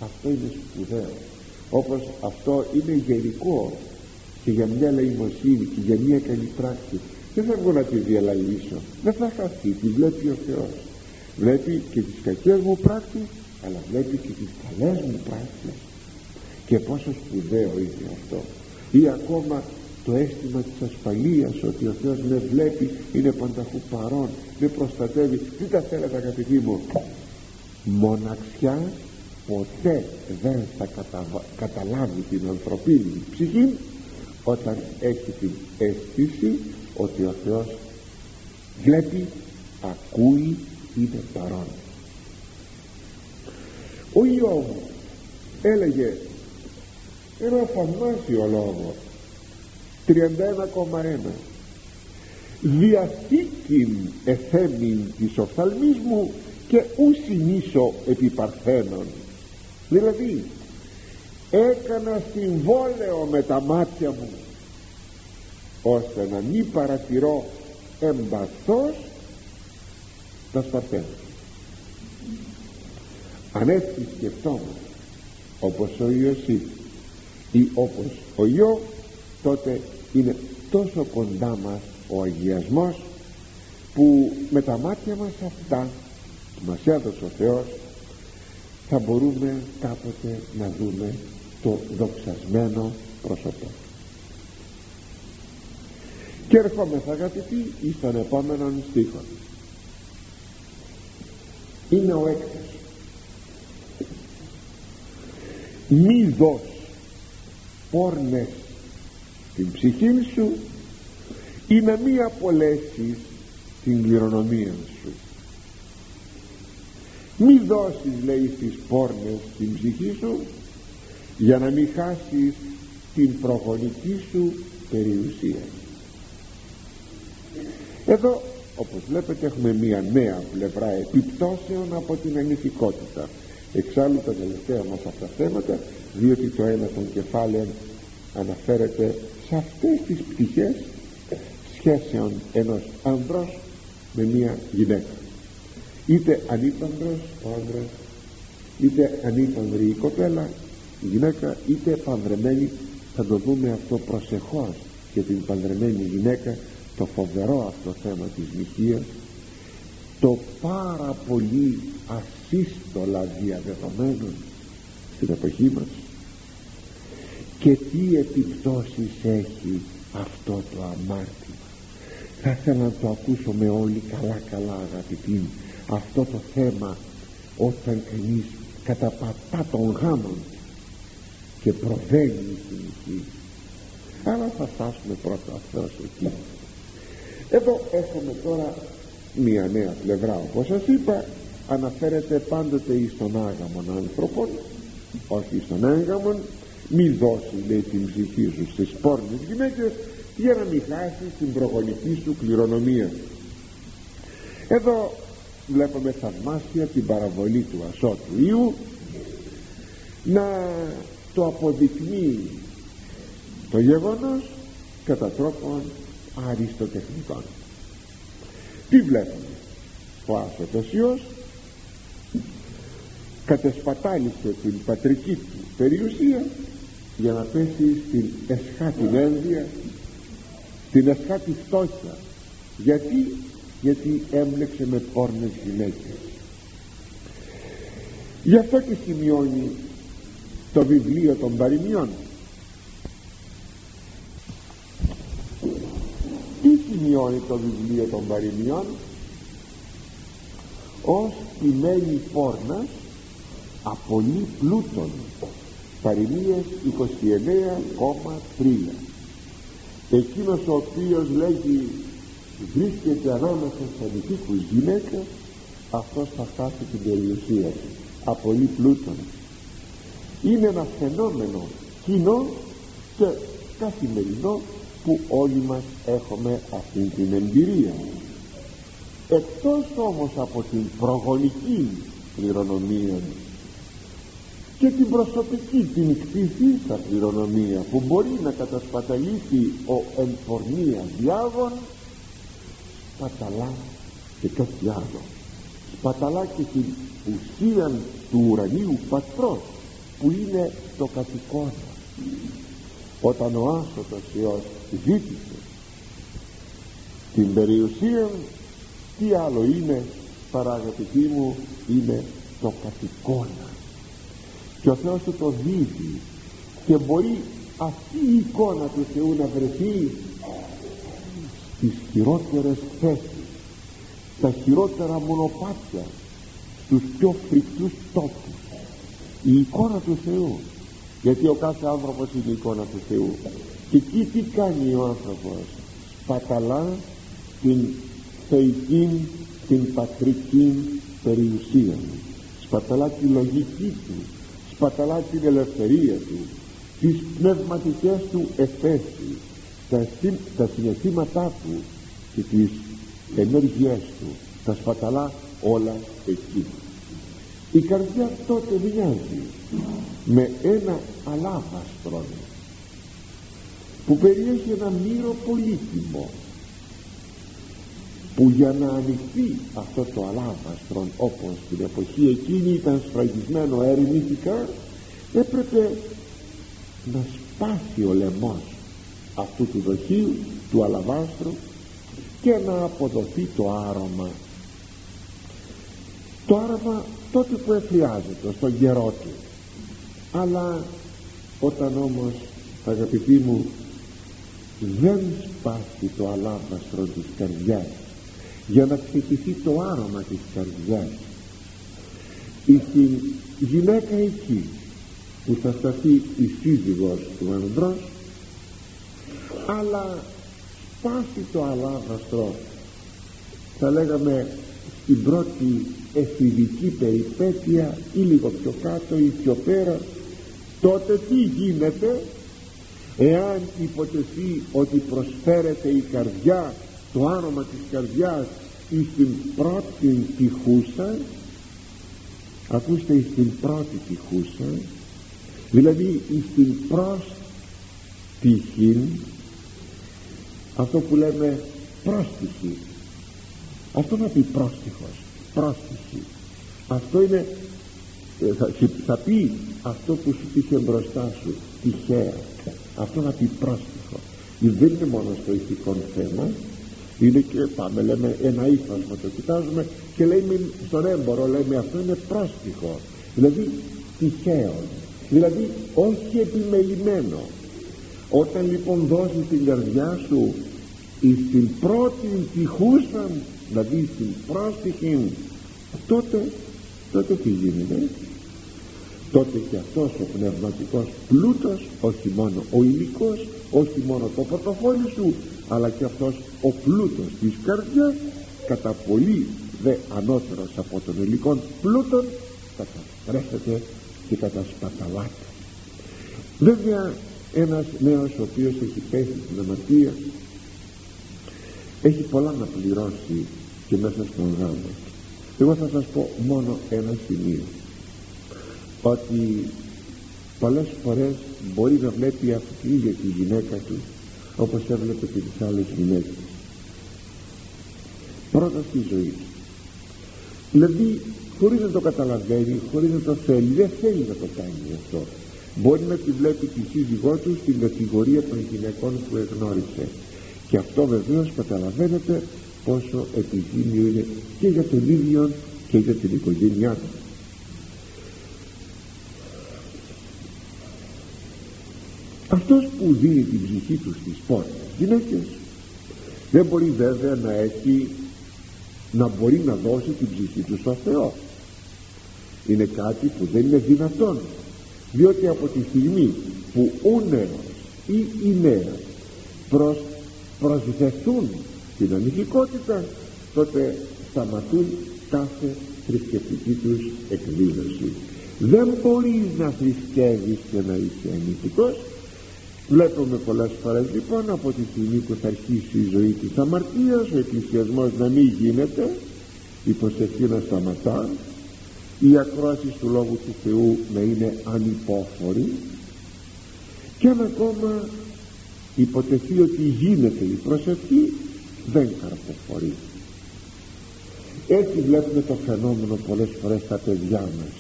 αυτό είναι σπουδαίος. Όπως αυτό είναι γενικό. Και για μια λαϊμοσύνη και για μια καλή πράξη. Δεν θα βγω να τη διαλαλήσω. Δεν θα χαθεί. Τη βλέπει ο Θεός. Βλέπει και τις κακές μου πράξεις αλλά βλέπει και τις καλές μου πράξεις. Και πόσο σπουδαίο είναι αυτό. Ή ακόμα το αίσθημα της ασφαλείας ότι ο Θεός με βλέπει είναι πανταχού παρόν με προστατεύει. Τι τα θέλετε αγαπητοί μου; Μοναξιά ποτέ δεν θα καταλάβει την ανθρωπίνη ψυχή όταν έχει την αίσθηση ότι ο Θεός βλέπει, ακούει, είναι παρόν. Ο Ιώβ έλεγε ένα θαυμάσιος λόγος 31,1 διαθήκην εθέμην της οφθαλμής μου και ου συνήσω επί παρθένων δηλαδή έκανα συμβόλαιο με τα μάτια μου ώστε να μην παρατηρώ εμπαθώς τα σπαρτένα. Αν έτσι σκεφτόμαστε όπως ο Ιωσήφ ή όπως ο Ιώ τότε είναι τόσο κοντά μας ο αγιασμός που με τα μάτια μας αυτά που μας έδωσε ο Θεός θα μπορούμε κάποτε να δούμε το δοξασμένο πρόσωπό και ερχόμεθα αγαπητοί εις τον επόμενο στίχο. Είναι ο έκτος. Μη δώσ πόρνες την ψυχή σου ή να μη απολέσεις την κληρονομία σου μη δώσεις λέει στις πόρνες την ψυχή σου για να μην χάσεις την προγονική σου περιουσία. Εδώ όπως βλέπετε έχουμε μία νέα πλευρά επιπτώσεων από την ανηθικότητα. Εξάλλου τα τελευταία μας αυτά θέματα διότι το ένα των κεφάλαιων αναφέρεται σε αυτές τις πτυχές σχέσεων ενός άνδρος με μία γυναίκα είτε ανήπανδρος ο άνδρας είτε ανήπανδρη η κοπέλα η γυναίκα είτε παντρεμένη θα το δούμε αυτό προσεχώς και την παντρεμένη γυναίκα το φοβερό αυτό θέμα της νυχίας το πάρα πολύ ασύστολα διαδεδομένο στην εποχή μας. Και τι επιπτώσεις έχει αυτό το αμάρτημα. Θα ήθελα να το ακούσω με όλοι καλά καλά αγαπητοί αυτό το θέμα όταν κανείς καταπατά τον γάμο και προβαίνει στην ισχύ αλλά θα φτάσουμε πρώτα αυτός εκεί. Εδώ έχουμε τώρα μια νέα πλευρά όπως σας είπα. Αναφέρεται πάντοτε εις τον άγαμον άνθρωπον όχι εις τον άγαμον. Μη δώσει λέει την ψυχή σου στις πόρνες γυναίκες για να μην χάσει την προγονική σου κληρονομία εδώ βλέπουμε θαυμάσια την παραβολή του ασώτου Ιού να το αποδεικνύει το γεγονός κατά τρόπον αριστοτεχνικών. Τι βλέπουμε; Ο άσωτος Υιός κατεσπατάλησε την πατρική του περιουσία για να πέσει στην εσχάτη ένδια την εσχάτη φτώχεια. Γιατί; Γιατί έμπλεξε με πόρνες γυναίκες. Γι' αυτό και σημειώνει το βιβλίο των παροιμιών. Τι σημειώνει το βιβλίο των παροιμιών; Ως μέλη πόρνας απολύ πλούτων. Παροιμίες 29,3 εκείνος ο οποίος λέγει βρίσκεται ανάμεσα σε αντικήκους γυναίκα αυτός θα φτάσει την περιουσία του. Απολύ πλούτων. Είναι ένα φαινόμενο κοινό και καθημερινό που όλοι μας έχουμε αυτή την εμπειρία. Εκτός όμως από την προγονική κληρονομία και την προσωπική την κτηθήσα κληρονομία που μπορεί να κατασπαταλήσει ο εμπορνία διάβων σπαταλά και κάτι άλλο. Σπαταλά και την ουσία του ουρανίου πατρός που είναι το κατοικόνα. Όταν ο άσωτος Υιός ζήτησε την περιουσία τι άλλο είναι παρά μου είναι το κατοικόνα. Και ο Θεός του το δίδει και μπορεί αυτή η εικόνα του Θεού να βρεθεί στις χειρότερες θέσεις στα χειρότερα μονοπάτια στους πιο φρικτούς τόπους. Η εικόνα του Θεού. Γιατί ο κάθε άνθρωπος είναι η εικόνα του Θεού. Και εκεί τι κάνει ο άνθρωπος. Σπαταλά την θεϊκή την πατρική περιουσία σπαταλά τη λογική του. Σπαταλά την ελευθερία του. Τις πνευματικές του εφέσεις τα, τα συναισθήματά του και τις ενέργειές του τα σπαταλά όλα εκεί. Η καρδιά τότε μοιάζει με ένα αλάβαστρο που περιέχει ένα μύρο πολύτιμο που για να ανοιχτεί αυτό το αλάβαστρο όπως την εποχή εκείνη ήταν σφραγισμένο ερημητικά έπρεπε να σπάσει ο λαιμός αυτού του δοχείου του αλαβάστρου και να αποδοθεί το άρωμα. Το άρωμα τότε που εφριάζεται στον καιρό του. Αλλά όταν όμως αγαπητοί μου δεν σπάσει το αλάβαστρο της καρδιάς για να ξεπηθεί το άρωμα της καρδιάς στην γυναίκα εκεί που θα σταθεί η σύζυγος του ανδρός αλλά σπάσει το αλάβαστρο. Θα λέγαμε στην πρώτη εφηβική περιπέτεια ή λίγο πιο κάτω ή πιο πέρα τότε τι γίνεται; Εάν υποτεθεί ότι προσφέρεται η καρδιά το άρωμα της καρδιάς εις την πρώτη τυχούσα ακούστε εις την πρώτη τυχούσα δηλαδή εις την προς τυχήν αυτό που λέμε πρόστιχη αυτό να πει πρόστιχος πρόστιχη αυτό είναι ε, θα, θα πει αυτό που σου τύχε μπροστά σου τυχαία. Αυτό να πει πρόστιχο. Δεν είναι μόνο στο ηθικό θέμα είναι και πάμε λέμε ένα ύφασμα το κοιτάζουμε και λέμε στον έμπορο λέμε αυτό είναι πρόστιχο δηλαδή τυχαίο δηλαδή όχι επιμελημένο. Όταν λοιπόν δώσεις την καρδιά σου εις την πρώτη τυχούσαν δηλαδή στην πρόσθηκη τότε τότε τι γίνεται τότε και αυτός ο πνευματικός πλούτος όχι μόνο ο υλικός όχι μόνο το πορτοφόλι σου αλλά και αυτός ο πλούτος της καρδιάς κατά πολύ δε ανώτερος από τον υλικό πλούτον καταστρέφεται και κατασπαταλάται. Βέβαια ένας νέος ο οποίος έχει πέσει στην αμαρτία έχει πολλά να πληρώσει και μέσα στον γάμο. Εγώ θα σας πω μόνο ένα σημείο. Ότι πολλές φορές μπορεί να βλέπει αυτή για τη γυναίκα του όπως έβλεπε και τις άλλες γυναίκες. Πρώτα στη ζωή. Δηλαδή χωρίς να το καταλαβαίνει χωρίς να το θέλει δεν θέλει να το κάνει αυτό. Μπορεί να τη βλέπει τη σύζυγό του στην κατηγορία των γυναικών που εγνώρισε και αυτό βεβαίως καταλαβαίνετε πόσο επιζήμιο είναι και για τον ίδιο και για την οικογένειά του. Αυτός που δίνει την ψυχή του στις πόρτες γυναίκες δεν μπορεί βέβαια να έχει να μπορεί να δώσει την ψυχή του στο Θεό. Είναι κάτι που δεν είναι δυνατόν διότι από τη στιγμή που ο νέος ή η νέα προς, προσδεθούν την ανοιχικότητα τότε σταματούν κάθε θρησκευτική τους εκδήλωση. Δεν μπορείς να θρησκεύεις και να είσαι ανοιχτικός βλέπουμε πολλές φορές λοιπόν από τη στιγμή που θα αρχίσει η ζωή της αμαρτίας ο εκκλησιασμός να μην γίνεται η προσευχή να σταματά οι ακρόασεις του Λόγου του Θεού να είναι ανυπόφοροι και αν ακόμα υποτεθεί ότι γίνεται η προσευχή δεν καρποφορεί. Έτσι βλέπουμε το φαινόμενο πολλές φορές στα παιδιά μας.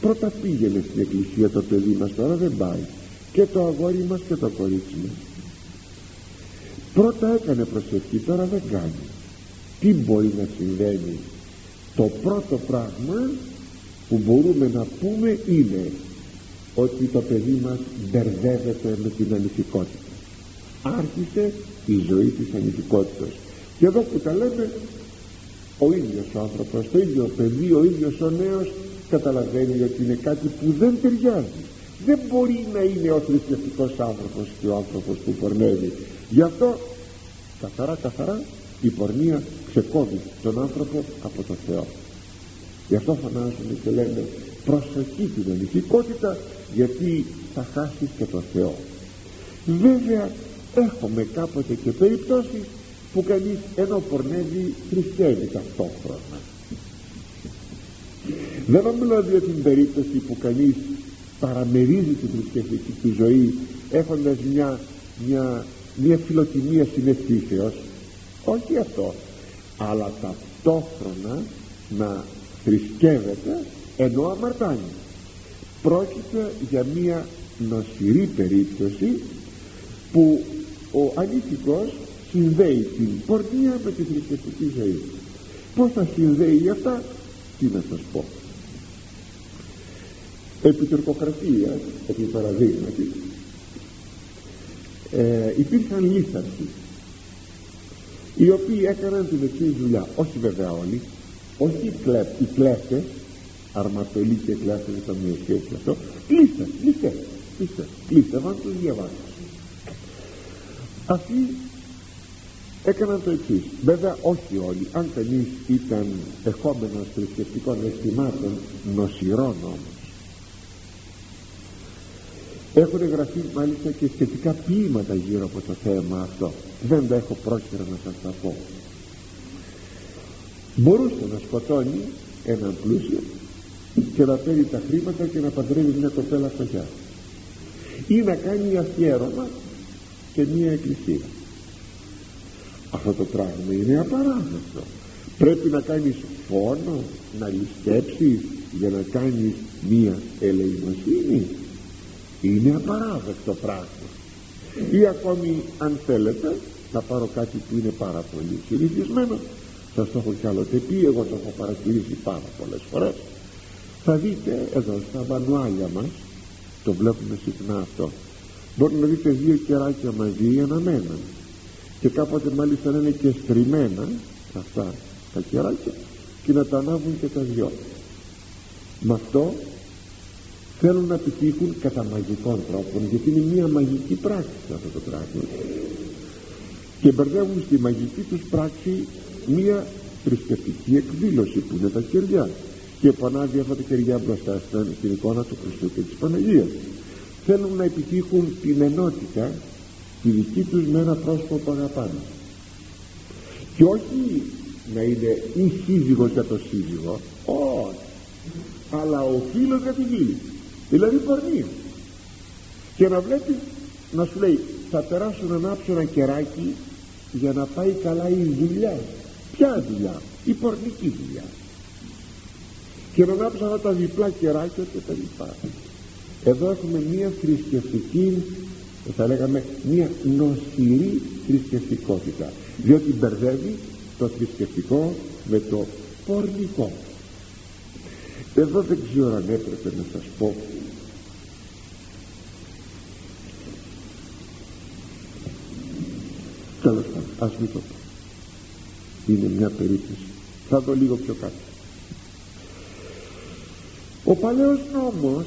Πρώτα πήγαινε στην εκκλησία το παιδί μας τώρα δεν πάει. Και το αγόρι μας και το κορίτσι μας. Πρώτα έκανε προσευχή τώρα δεν κάνει. Τι μπορεί να συμβαίνει; Το πρώτο πράγμα που μπορούμε να πούμε είναι ότι το παιδί μας μπερδεύεται με την ανηθικότητα άρχισε η ζωή της ανηθικότητας και εδώ που τα λέμε ο ίδιος ο άνθρωπος το ίδιο παιδί ο ίδιος ο νέος καταλαβαίνει ότι είναι κάτι που δεν ταιριάζει. Δεν μπορεί να είναι ο θρησκευτικός άνθρωπος και ο άνθρωπος που πορνεύει. Γι' αυτό καθαρά καθαρά η πορνεία ξεκόβει τον άνθρωπο από το Θεό. Γι' αυτό φωνάζουμε και λέμε προσοχή την ανηθικότητα γιατί θα χάσεις και το Θεό. Βέβαια έχουμε κάποτε και περιπτώσεις που κανείς ενώ πορνεύει θρησκεύει ταυτόχρονα. Δεν μιλάω για την περίπτωση που κανείς παραμερίζει την θρησκευτική του ζωή έχοντας μια, μια, μια φιλοτιμία συναισθήσεως. Όχι αυτό αλλά ταυτόχρονα να θρησκεύεται ενώ αμαρτάνει. Πρόκειται για μια νοσηρή περίπτωση που ο ανήθικος συνδέει την πορνεία με τη θρησκευτική ζωή. Πως θα συνδέει αυτά τι να σας πω. Επί τουρκοκρατίας επί παραδείγματι ε, υπήρχαν λίσταρχοι οι οποίοι έκαναν την εξής δουλειά. Όχι βέβαια όλοι όχι οι, κλέπ, οι κλέφτες αρματολοί και κλέφτες δεν θα μία σχέση αυτό. Λίστες, λίστες, λίστες λίστευαν τους διαβάτες αυτοί έκαναν το εξής. βέβαια όχι όλοι. Αν κανείς ήταν ερχόμενος θρησκευτικών αισθημάτων νοσηρών όμως. Έχουν γραφεί μάλιστα και σχετικά ποίηματα γύρω από το θέμα αυτό. Δεν τα έχω πρόχειρα να σας τα πω. Μπορούσε να σκοτώνει έναν πλούσιο και να παίρνει τα χρήματα και να παντρεύει μια κοπέλα φτωχιά. Ή να κάνει αφιέρωμα και μια εκκλησία. Αυτό το πράγμα είναι απαράδεκτο. Πρέπει να κάνεις φόνο να ληστέψεις για να κάνεις μια ελεημοσύνη. Είναι απαράδεκτο πράγμα. Ή ακόμη αν θέλετε θα πάρω κάτι που είναι πάρα πολύ συνηθισμένο σας το έχω κι άλλοτε πει εγώ το έχω παρατηρήσει πάρα πολλές φορές. Θα δείτε εδώ στα βανουάλια μας το βλέπουμε συχνά αυτό μπορεί να δείτε δύο κεράκια μαζί αναμέναν και κάποτε μάλιστα να είναι και στριμμένα αυτά τα κεράκια και να τα ανάβουν και τα δυο. Με αυτό θέλουν να επιτύχουν κατά μαγικών τρόπων γιατί είναι μια μαγική πράξη αυτό το πράγμα. Και μπερδεύουν στη μαγική τους πράξη μια θρησκευτική εκδήλωση που είναι τα χεριά και επανάβει αυτά τα χεριά μπροστά στην εικόνα του Χριστού και της Παναγίας θέλουν να επιτύχουν την ενότητα τη δική τους με ένα πρόσωπο που αγαπάνε. Και όχι να είναι η σύζυγος για το σύζυγο όχι αλλά ο φίλος για τη φίλη δηλαδή πορνείο και να βλέπεις να σου λέει θα περάσω να ανάψω ένα κεράκι για να πάει καλά η δουλειά. Ποια δουλειά; Η πορνική δουλειά. Και να ανάψω αυτά τα διπλά κεράκια και τα λοιπά εδώ έχουμε μία θρησκευτική θα λέγαμε μία νοσηρή θρησκευτικότητα διότι μπερδεύει το θρησκευτικό με το πορνικό. Εδώ δεν ξέρω αν έπρεπε να σας πω. Τέλος πάντων ας μην το πω. Είναι μια περίπτωση. Θα δω λίγο πιο κάτω. Ο παλαιός νόμος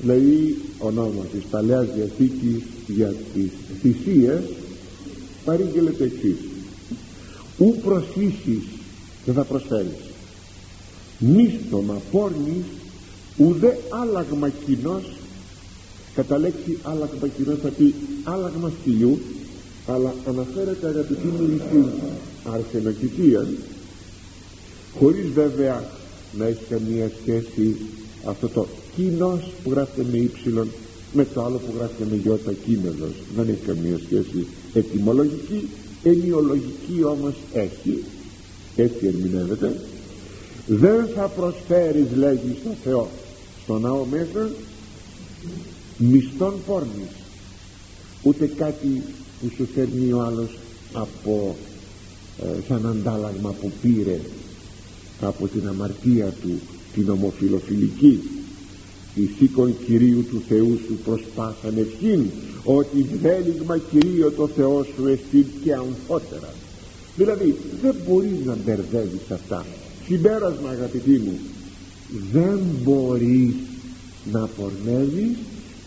δηλαδή ο νόμος της Παλαιάς Διαθήκης για τις θυσίες παρήγγελε το εξής. Ου προσήσεις και θα προσφέρεις. Μίστομα πόρνης ουδέ άλλαγμα κοινός κατά λέξη άλλαγμα κοινός θα πει άλλαγμα στυλιού αλλά αναφέρεται αγαπητή μου στην αρσενοκητία χωρίς βέβαια να έχει καμία σχέση αυτό το κοινός που γράφεται με ύψιλον με το άλλο που γράφεται με γιώτα κείμενος δεν έχει καμία σχέση. Ετοιμολογική ενιολογική όμως έχει. Έτσι ερμηνεύεται. Δεν θα προσφέρεις λέγει στο Θεό στο ναό μέσα μισθών πόρνης ούτε κάτι που σου φέρνει ο άλλος από ε, σαν αντάλλαγμα που πήρε από την αμαρτία του την ομοφιλοφιλική η σήκων Κυρίου του Θεού σου προσπάσαν ευχήν ότι βέλιγμα Κυρίω το Θεό σου εστίν και αμφότερα. Δηλαδή δεν μπορείς να μπερδεύεις αυτά. Συμπέρασμα αγαπητοί μου δεν μπορείς να πορνεύεις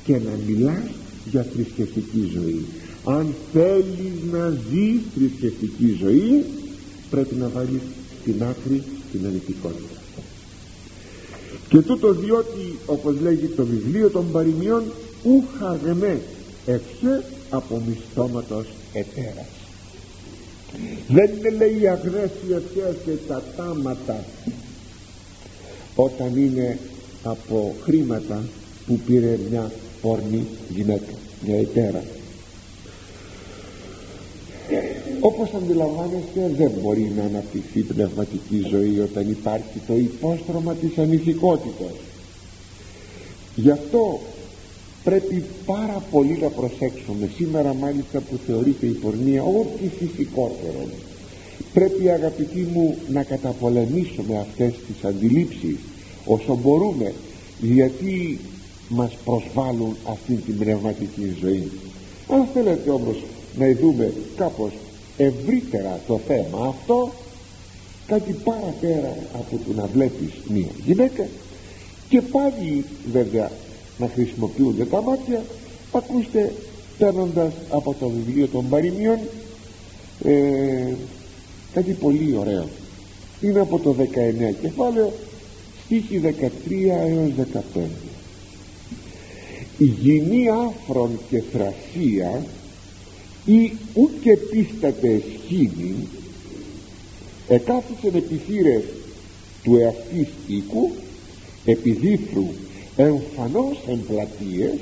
και να μιλάς για θρησκευτική ζωή. Αν θέλεις να ζεις θρησκευτική ζωή πρέπει να βάλεις στην άκρη την ανηθικότητα και τούτο διότι όπως λέγει το βιβλίο των παροιμιών ούχα γεμέ ευχέ από μισθώματος ετέρας δεν είναι λέει αγνές οι ευχές και τα τάματα όταν είναι από χρήματα που πήρε μια πόρνη γυναίκα μια ετέρα όπως αντιλαμβάνεστε δεν μπορεί να αναπτυχθεί πνευματική ζωή όταν υπάρχει το υπόστρωμα της ανηθικότητας γι' αυτό πρέπει πάρα πολύ να προσέξουμε. Σήμερα μάλιστα που θεωρείται η πορνεία ό,τι φυσικότερο πρέπει αγαπητοί μου να καταπολεμήσουμε αυτές τις αντιλήψεις όσο μπορούμε γιατί μας προσβάλλουν αυτή την πνευματική ζωή. Αν θέλετε όμως να δούμε κάπως ευρύτερα το θέμα αυτό κάτι παραπέρα από το να βλέπεις μία γυναίκα και πάλι βέβαια να χρησιμοποιούνται τα μάτια. Ακούστε παίρνοντας από το βιβλίο των παροιμιών ε, κάτι πολύ ωραίο. Είναι από το 19 κεφάλαιο στίχη 13 έως 15 η γυνή άφρον και θρασία ή ούτε πίστατε σχήνη εκάθισεν επιθύρες του εαυτής οίκου επιδίφρου εμφανώς εμπλατείες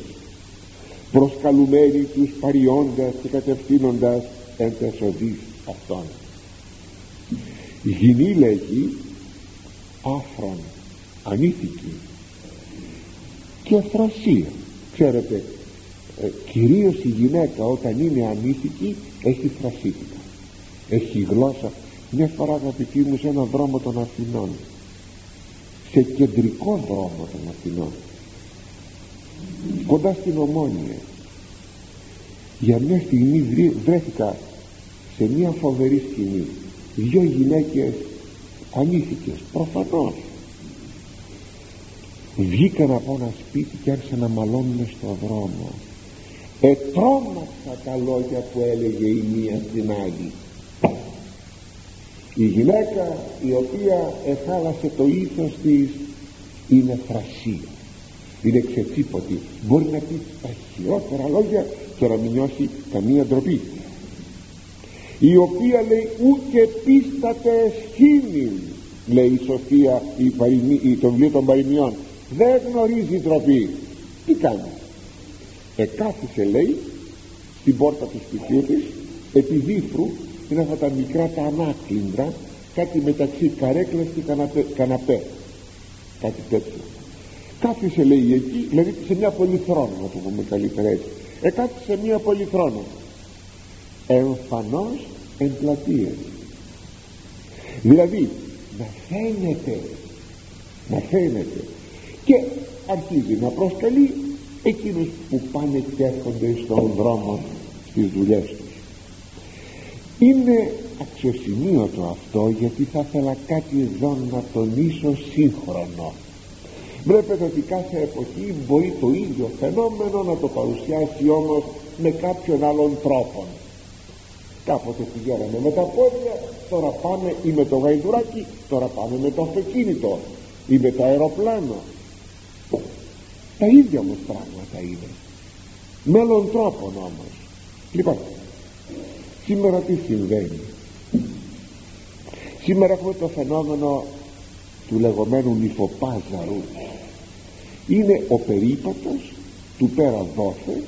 προσκαλουμένοι τους παριώντας και κατευθύνοντας εν τεσοδείς αυτών. Η γυνή λέγει άφρον ανήθικη και θρασία ξέρετε ε, κυρίως η γυναίκα όταν είναι ανήθικη έχει θρασίτικα. Έχει γλώσσα. Μια φορά αγαπητοί μου σε ένα δρόμο των Αθηνών. Σε κεντρικό δρόμο των Αθηνών. Κοντά στην Ομόνια. Για μια στιγμή βρέθηκα σε μια φοβερή σκηνή. Δυο γυναίκες ανήθικες προφανώς. Βγήκαν από ένα σπίτι και άρχισαν να μαλώνουν στο δρόμο ετρώμαξα τα λόγια που έλεγε η μία στην άλλη. Η γυναίκα η οποία εχάλασε το ήθος της είναι θρασία. Είναι ξετσίποτη μπορεί να πει τα χειρότερα λόγια και να μην νιώσει καμία ντροπή. Η οποία λέει ούτε πίστατε εσχήνη λέει η Σοφία η, η, το βιβλίο των παροιμιών. Δεν γνωρίζει ντροπή τι κάνει; Εκάθισε λέει στην πόρτα του σπιτιού της επί δίφρου είναι αυτά τα μικρά τα ανάκλυντρα κάτι μεταξύ καρέκλας και καναπέ, καναπέ κάτι τέτοιο. Κάθισε λέει εκεί δηλαδή σε μια πολυθρόνα να το πούμε καλύτερα έτσι. Εκάθισε σε μια πολυθρόνα. Εμφανώς εμπλατείες δηλαδή να φαίνεται να φαίνεται. Και αρχίζει να προσκαλεί εκείνους που πάνε και έρχονται στον δρόμο στις δουλειές τους. Είναι αξιοσημείωτο αυτό γιατί θα ήθελα κάτι εδώ να τονίσω σύγχρονο. Βλέπετε ότι κάθε εποχή μπορεί το ίδιο φαινόμενο να το παρουσιάσει όμως με κάποιον άλλον τρόπο. Κάποτε πηγαίναμε με τα πόδια τώρα πάμε ή με το γαϊδουράκι τώρα πάμε με το αυτοκίνητο ή με το αεροπλάνο τα ίδια όμως πράγματα είναι. Με άλλον τρόπο όμως. Λοιπόν σήμερα τι συμβαίνει; Σήμερα έχουμε το φαινόμενο του λεγόμενου νυφοπάζαρου. Είναι ο περίπατος του πέρα δόθε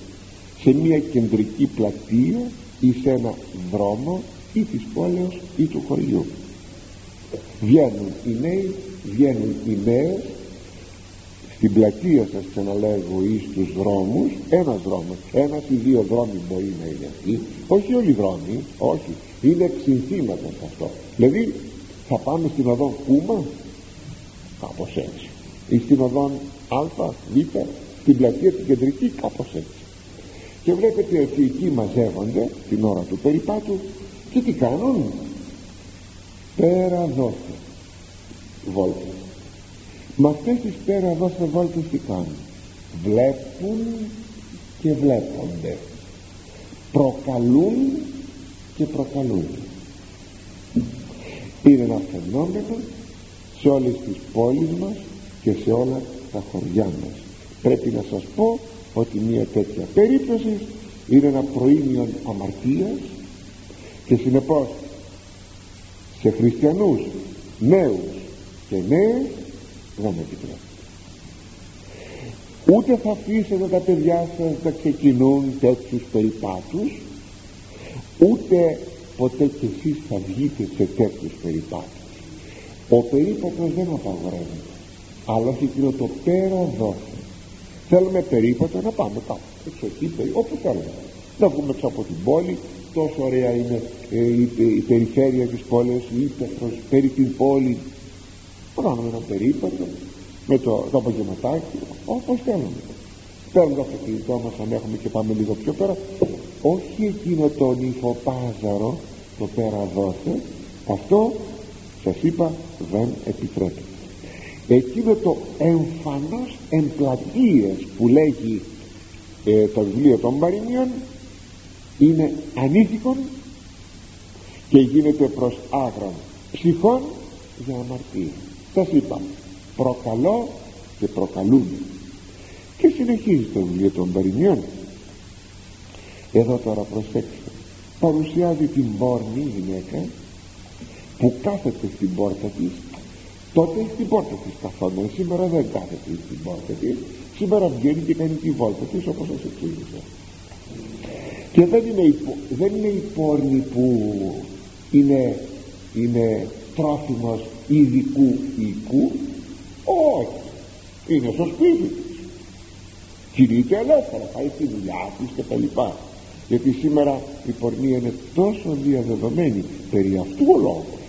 σε μια κεντρική πλατεία ή σε ένα δρόμο ή της πόλεως ή του χωριού. Βγαίνουν οι νέοι βγαίνουν οι νέες στην πλατεία σας ξαναλέγω ή στους δρόμους ένας δρόμος ένας ή δύο δρόμοι μπορεί να είναι αυτοί όχι όλοι οι δρόμοι όχι είναι συνθήματα σε αυτό. Δηλαδή θα πάμε στην οδόν Κούμα κάπως έτσι ή στην οδόν Α, Β στην πλατεία την κεντρική κάπως έτσι. Και βλέπετε ότι εκεί μαζεύονται την ώρα του περιπάτου και τι κάνουν; Πέρα δόθε βόλτες με αυτές τις πέρα δόθε βόλτες τι κάνουν βλέπουν και βλέπονται. Προκαλούν και προκαλούν. Είναι ένα φαινόμενο σε όλες τις πόλεις μας και σε όλα τα χωριά μας. Πρέπει να σας πω ότι μια τέτοια περίπτωση είναι ένα προήμιο αμαρτίας και συνεπώς σε χριστιανούς νέους και νέες δεν επιτρέπεται ούτε θα αφήσετε τα παιδιά σας να ξεκινούν τέτοιους περιπάτους ούτε ποτέ κι εσείς θα βγείτε σε τέτοιους περιπάτους. Ο περίπατος δεν απαγορεύεται αλλά όχι εκείνο το πέρα δόθε. Θέλουμε περίπατο να πάμε κάπου έξω εκεί όπου θέλουμε. Να βγούμε έξω από την πόλη τόσο ωραία είναι ε, η, η, περιφέρεια της πόλης η ύπεθρος περί την πόλη να κάνουμε ένα περίπατο με το, το απογευματάκι όπως θέλουμε. Παίρνουμε το αυτοκίνητό μας αν έχουμε και πάμε λίγο πιο πέρα. Όχι εκείνο το νυφοπάζαρο το πέρα δόθε. Αυτό σας είπα δεν επιτρέπεται εκείνο το εμφανώς εμπλατείες που λέγει ε, το βιβλίο των Παρινίων είναι ανήθικον και γίνεται προς άγρον ψυχών για αμαρτία σας είπα προκαλώ και προκαλούν. Και συνεχίζει το βιβλίο των Παρινίων εδώ τώρα προσέξτε παρουσιάζει την πόρνη γυναίκα που κάθεται στην πόρτα της. Τότε στην πόρτα της καθόταν σήμερα δεν κάθεται στην πόρτα της. Σήμερα βγαίνει και κάνει τη βόλτα της όπως σας εξήγησα. Και δεν είναι, η, δεν είναι η πόρνη που είναι, είναι τρόφιμος ειδικού οικού όχι. Είναι στο σπίτι της κινείται ελεύθερα πάει στη δουλειά της και τα λοιπά. Γιατί σήμερα η πορνεία είναι τόσο διαδεδομένη περί αυτού ο λόγος.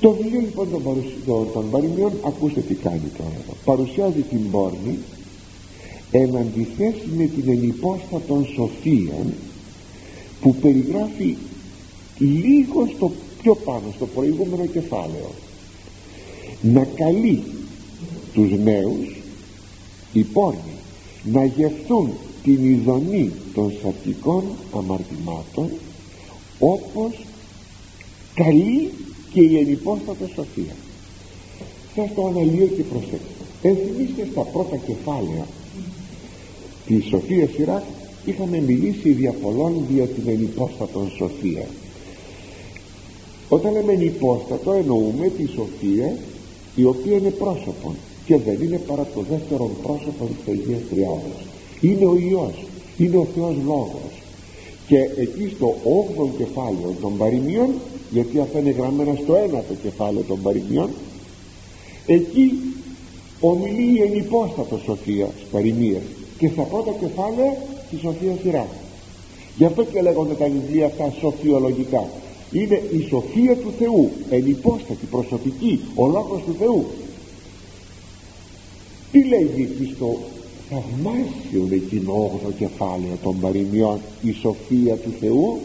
Το βιβλίο λοιπόν των, παρουσι... ακούστε τι κάνει τώρα παρουσιάζει την πόρνη εν αντιθέσει με την ενυπόστατον σοφία που περιγράφει λίγο στο πιο πάνω στο προηγούμενο κεφάλαιο. Να καλεί τους νέους οι πόρνοι να γευθούν την ειδονή των σαρκικών αμαρτημάτων όπως καλεί και η ενυπόστατα σοφία. Σας το αναλύω και προσέξτε. Ενθυμίστε στα πρώτα κεφάλαια τη Σοφία Σειρά είχαμε μιλήσει δια πολλών για την ενυπόστατον σοφία όταν λέμε ενυπόστατο εννοούμε τη σοφία η οποία είναι πρόσωπον και δεν είναι παρά το δεύτερο πρόσωπο της Αγίας Τριάδας είναι ο Υιός είναι ο Θεός Λόγος. Και εκεί στο 8ο κεφάλαιο των παροιμιών γιατί αυτά είναι γραμμένα στο 1ο κεφάλαιο των παροιμιών εκεί ομιλεί η ενυπόστατος σοφίας παροιμίες και στα πρώτα κεφάλαια τη σοφία σειρά. Γι' αυτό και λέγονται τα βιβλία αυτά σοφιολογικά είναι η σοφία του Θεού ενυπόστατη προσωπική ο λόγος του Θεού. Τι λέει στο θαυμάσιο εκείνο 8ο κεφάλαιο των παροιμιών η σοφία του Θεού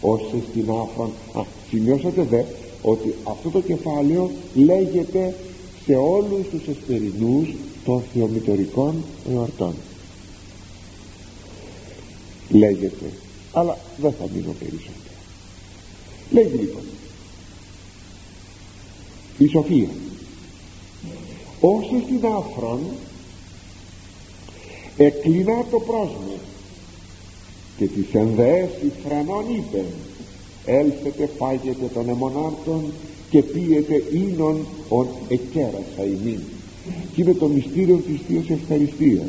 ως στην άφρον α, σημειώσατε δε ότι αυτό το κεφάλαιο λέγεται σε όλους τους εσπερινούς των θεομητορικών εορτών λέγεται. Αλλά δεν θα μείνω περισσότερο λέγει λοιπόν. Η σοφία. Όσο στην άφρον εκλεινά το πρόσμα και τις ενδέσεις φρανών είπε έλθετε φάγετε των αιμονάρτων και πίετε ίνον ον εκέρασα ημίν και είναι το μυστήριο της Θείας Ευχαριστίας.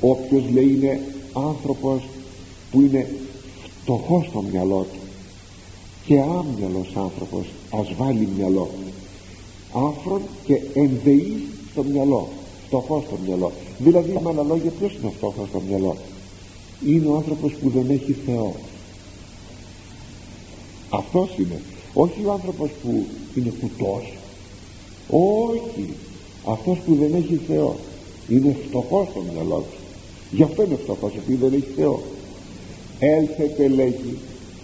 Όποιος λέει είναι άνθρωπος που είναι φτωχός στο μυαλό του και άμυαλος άνθρωπος ας βάλει μυαλό. Άφρον και ενδεής στο μυαλό. Φτωχός στο μυαλό. Δηλαδή με άλλα λόγια ποιος είναι φτωχός στο μυαλό; Είναι ο άνθρωπος που δεν έχει Θεό. Αυτός είναι. Όχι ο άνθρωπος που είναι κουτός. Όχι. Αυτός που δεν έχει Θεό. Είναι φτωχός στο μυαλό του. Γι' αυτό είναι φτωχός επειδή δεν έχει Θεό. Έλθετε λέγει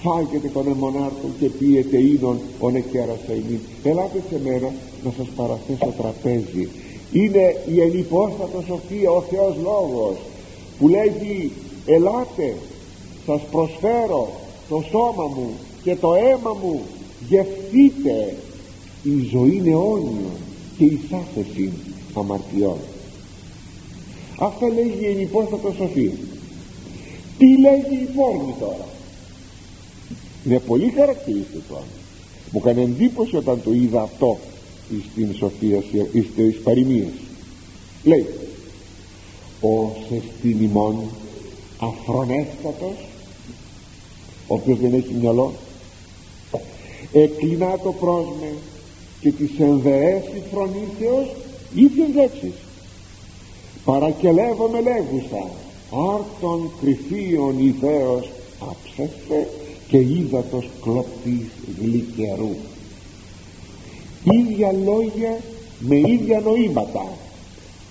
φάγετε τον αιμονάρτων και πίετε είδων ο νεκέρας ημίν ελάτε σε μένα να σας παραθέσω τραπέζι. Είναι η ενυπόστατος σοφία ο Θεός Λόγος που λέγει ελάτε σας προσφέρω το σώμα μου και το αίμα μου γευθείτε η ζωή είναι αιώνιο και η σάθεση αμαρτιών αυτά λέγει η ενυπόστατος σοφία τι λέγει η φόρμη τώρα; Είναι πολύ χαρακτηριστικό μου έκανε εντύπωση όταν το είδα αυτό στην σοφία στις παροιμίες. Λέει ο στην ημών αφρονέστατος ο οποίος δεν έχει μυαλό εκλεινά το πρόσμε και τις ενδεέσει φρονήσεως ίδιες λέξεις. Παρακελεύομαι λέγουσα άρτων κρυφίων ιδέως άψεστε και ύδατος κλοπής γλυκερού. Ίδια λόγια με ίδια νοήματα.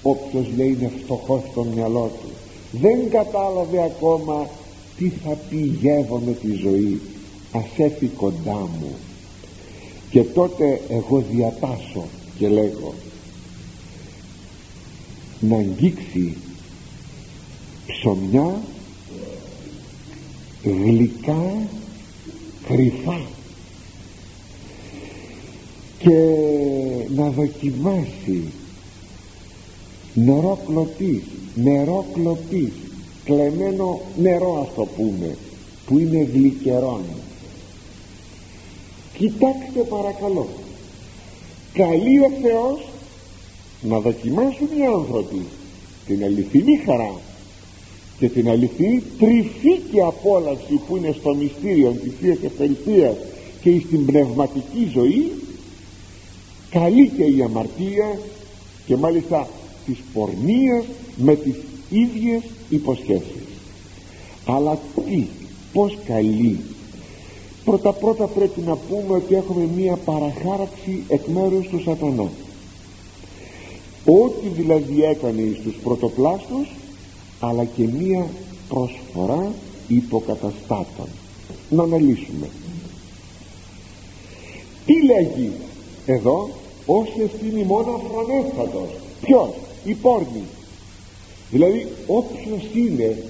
Όποιος λέει είναι φτωχός στο μυαλό του δεν κατάλαβε ακόμα τι θα πει με τη ζωή. Ας έρθει κοντά μου. Και τότε εγώ διατάσω και λέγω να αγγίξει ψωμιά γλυκά κρυφά και να δοκιμάσει νερό κλωτής νερό κλωτής κλεμμένο νερό ας το πούμε που είναι γλυκερόν. Κοιτάξτε παρακαλώ. Καλεί ο Θεός να δοκιμάσουν οι άνθρωποι την αληθινή χαρά και την αληθινή τρυφή και απόλαυση που είναι στο μυστήριο της Θείας Ευχαριστίας και στην πνευματική ζωή καλή και η αμαρτία και μάλιστα της πορνείας με τις ίδιες υποσχέσεις. Αλλά τι πως καλή. Πρώτα πρώτα πρέπει να πούμε ότι έχουμε μία παραχάραξη εκ μέρους του σατανά ό,τι δηλαδή έκανε στους πρωτοπλάστους αλλά και μία προσφορά υποκαταστάτων. Να αναλύσουμε. Τι λέγει εδώ όσοι εστίνει μόνο αφρονέστατος ποιος η πόρνη. Δηλαδή όποιος είναι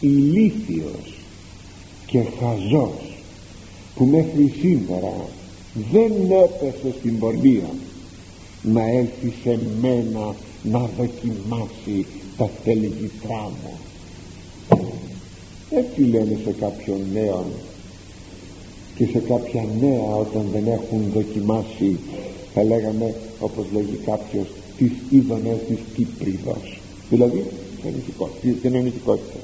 ηλίθιος και χαζός που μέχρι σήμερα δεν έπεσε στην πορνεία να έλθει σε μένα να δοκιμάσει τα θέλγητρά μου έτσι λένε σε κάποιον νέο και σε κάποια νέα όταν δεν έχουν δοκιμάσει θα λέγαμε όπως λέγει κάποιος τις είδονες της Κύπριδος. Δηλαδή την ενικικότητα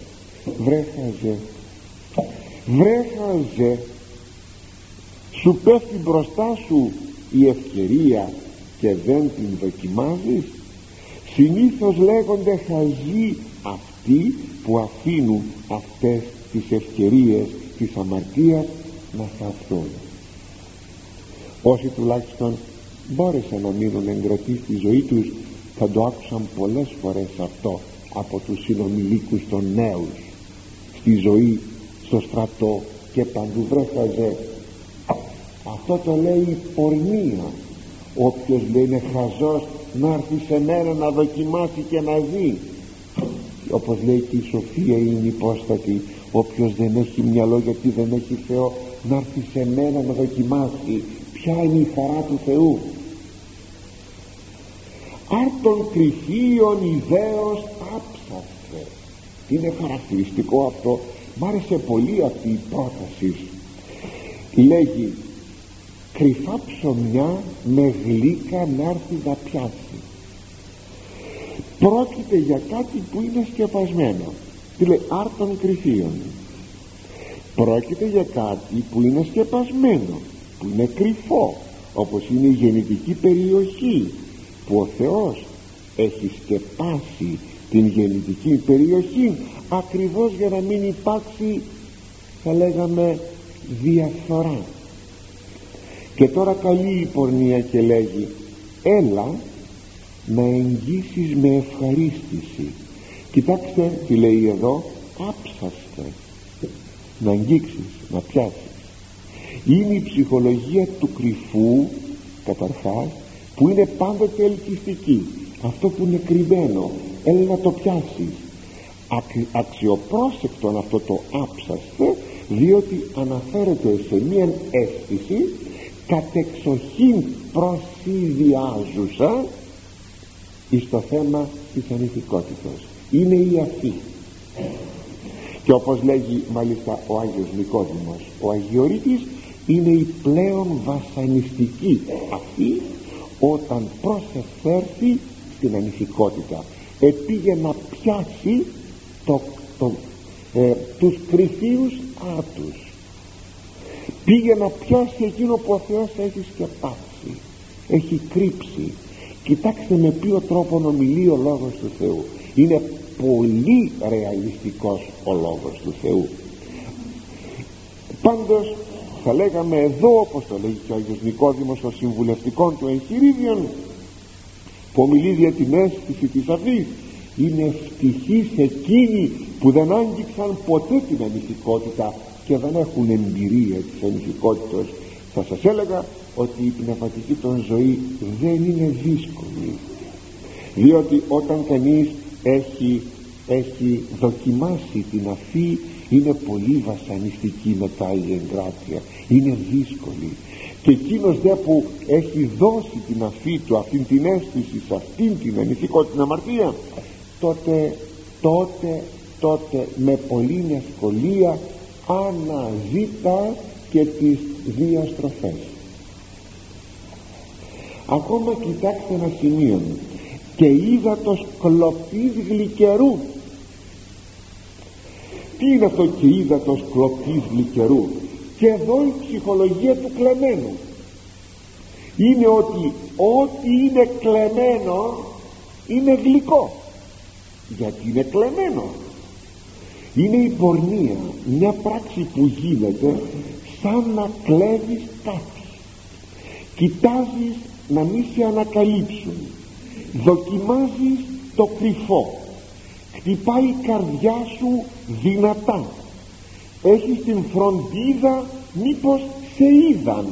βρέχαζε βρέχαζε σου πέφτει μπροστά σου η ευκαιρία και δεν την δοκιμάζεις συνήθως λέγονται χαζοί αυτοί που αφήνουν αυτές τις ευκαιρίες της αμαρτίας να θαυτούν όσοι τουλάχιστον μπόρεσαν να μείνουν εγκρατοί στη ζωή τους θα το άκουσαν πολλές φορές αυτό από τους συνομιλίκους των νέους. Στη ζωή, στο στρατό και παντού βρέχαζε αυτό το λέει πορνεία. Όποιος λέει είναι χαζός να έρθει σε μένα να δοκιμάσει και να δει όπως λέει και η Σοφία είναι υπόστατη όποιος δεν έχει μυαλό γιατί δεν έχει Θεό να έρθει σε μένα να δοκιμάσει. Ποια είναι η χαρά του Θεού άρτον κρυφίων ιδέως άψαστε είναι χαρακτηριστικό αυτό. Μ' άρεσε πολύ αυτή η πρόταση. Λέγει κρυφά ψωμιά με γλύκα να έρθει να πιάσει. Πρόκειται για κάτι που είναι σκεπασμένο. Τι λέει άρτων κρυφίων. Πρόκειται για κάτι που είναι σκεπασμένο που είναι κρυφό όπως είναι η γεννητική περιοχή που ο Θεός έχει σκεπάσει την γεννητική περιοχή ακριβώς για να μην υπάρξει θα λέγαμε διαφθορά και τώρα καλεί η πορνεία και λέγει έλα να εγγύσεις με ευχαρίστηση. Κοιτάξτε τι λέει εδώ άψαστε να αγγίξεις, να πιάσεις. Είναι η ψυχολογία του κρυφού καταρχάς που είναι πάντοτε ελκυστική. Αυτό που είναι κρυμμένο έλα να το πιάσεις. Αξιοπρόσεκτον αυτό το άψαστε διότι αναφέρεται σε μία αίσθηση κατεξοχήν προσυδιάζουσα εις το θέμα της ανηθικότητας. Είναι η αφή και όπως λέγει μάλιστα ο Άγιος Νικόδημος ο Αγιορείτης είναι η πλέον βασανιστική αυτή όταν προσεφέρθη στην ανηθικότητα. Επήγε να πιάσει το, το, ε, τους κρυφίους άτους πήγε να πιάσει εκείνο που ο Θεός έχει σκεπάσει. Έχει κρύψει. Κοιτάξτε με ποιο τρόπο ομιλεί ο Λόγος του Θεού. Είναι πολύ ρεαλιστικός ο Λόγος του Θεού. Πάντως θα λέγαμε εδώ όπως το λέγει και ο Άγιος Νικόδημος των συμβουλευτικών του εγχειρίδιων που ομιλεί για την αίσθηση της αφής είναι ευτυχείς εκείνοι που δεν άγγιξαν ποτέ την ανηθικότητα και δεν έχουν εμπειρία της ανηθικότητας θα σας έλεγα ότι η πνευματική των ζωή δεν είναι δύσκολη. Διότι όταν κανείς έχει, έχει δοκιμάσει την αφή είναι πολύ βασανιστική μετά η εγκράτεια. Είναι δύσκολη. Και εκείνος δε που έχει δώσει την αφή του αυτήν την αίσθηση σε αυτήν την ανηθικότητα την αμαρτία τότε τότε τότε με πολύ ευκολία αναζήτα και τις δύο στροφές ακόμα κοιτάξτε ένα σημείο και είδα το σκλοπής γλυκερού. Τι είναι αυτό και είδα το σκλοπής γλυκερού; Και εδώ η ψυχολογία του κλεμμένου. Είναι ότι ό,τι είναι κλεμμένο είναι γλυκό. Γιατί είναι κλεμμένο είναι η πορνεία μια πράξη που γίνεται σαν να κλέβεις κάτι. Κοιτάζεις να μην σε ανακαλύψουν. Δοκιμάζεις το κρυφό. Χτυπάει η καρδιά σου δυνατά. Έχεις την φροντίδα μήπως σε είδαν.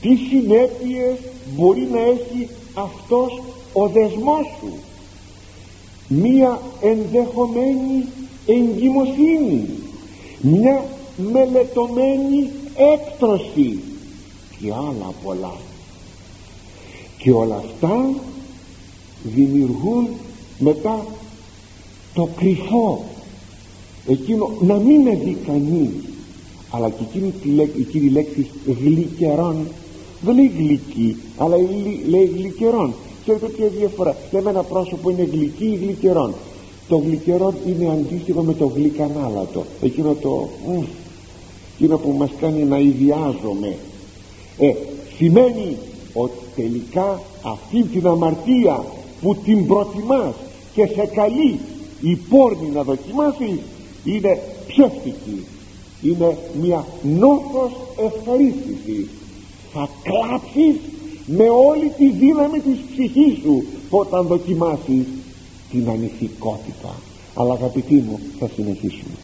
Τι συνέπειες μπορεί να έχει αυτός ο δεσμός σου; Μία ενδεχομένη εγκυμοσύνη μια μελετωμένη έκτρωση και άλλα πολλά. Και όλα αυτά δημιουργούν μετά το κρυφό εκείνο να μην με δει κανείς αλλά και εκείνη, η λέξη γλυκερών δεν λέει γλυκή αλλά λέει γλυκερών. Ξέρετε ποια διαφορά; Λέμε ένα πρόσωπο είναι γλυκή ή γλυκερών το γλυκερό είναι αντίστοιχο με το γλυκανάλατο. Εκείνο το εκείνο που μας κάνει να ιδιάζομαι. Ε, σημαίνει ότι τελικά αυτή την αμαρτία που την προτιμάς και σε καλεί η πόρνη να δοκιμάσεις είναι ψεύτικη. Είναι μια νόθος ευχαρίστηση. Θα κλάψεις με όλη τη δύναμη της ψυχής σου όταν δοκιμάσεις την ανηθικότητα. Αλλά αγαπητοί μου θα συνεχίσουμε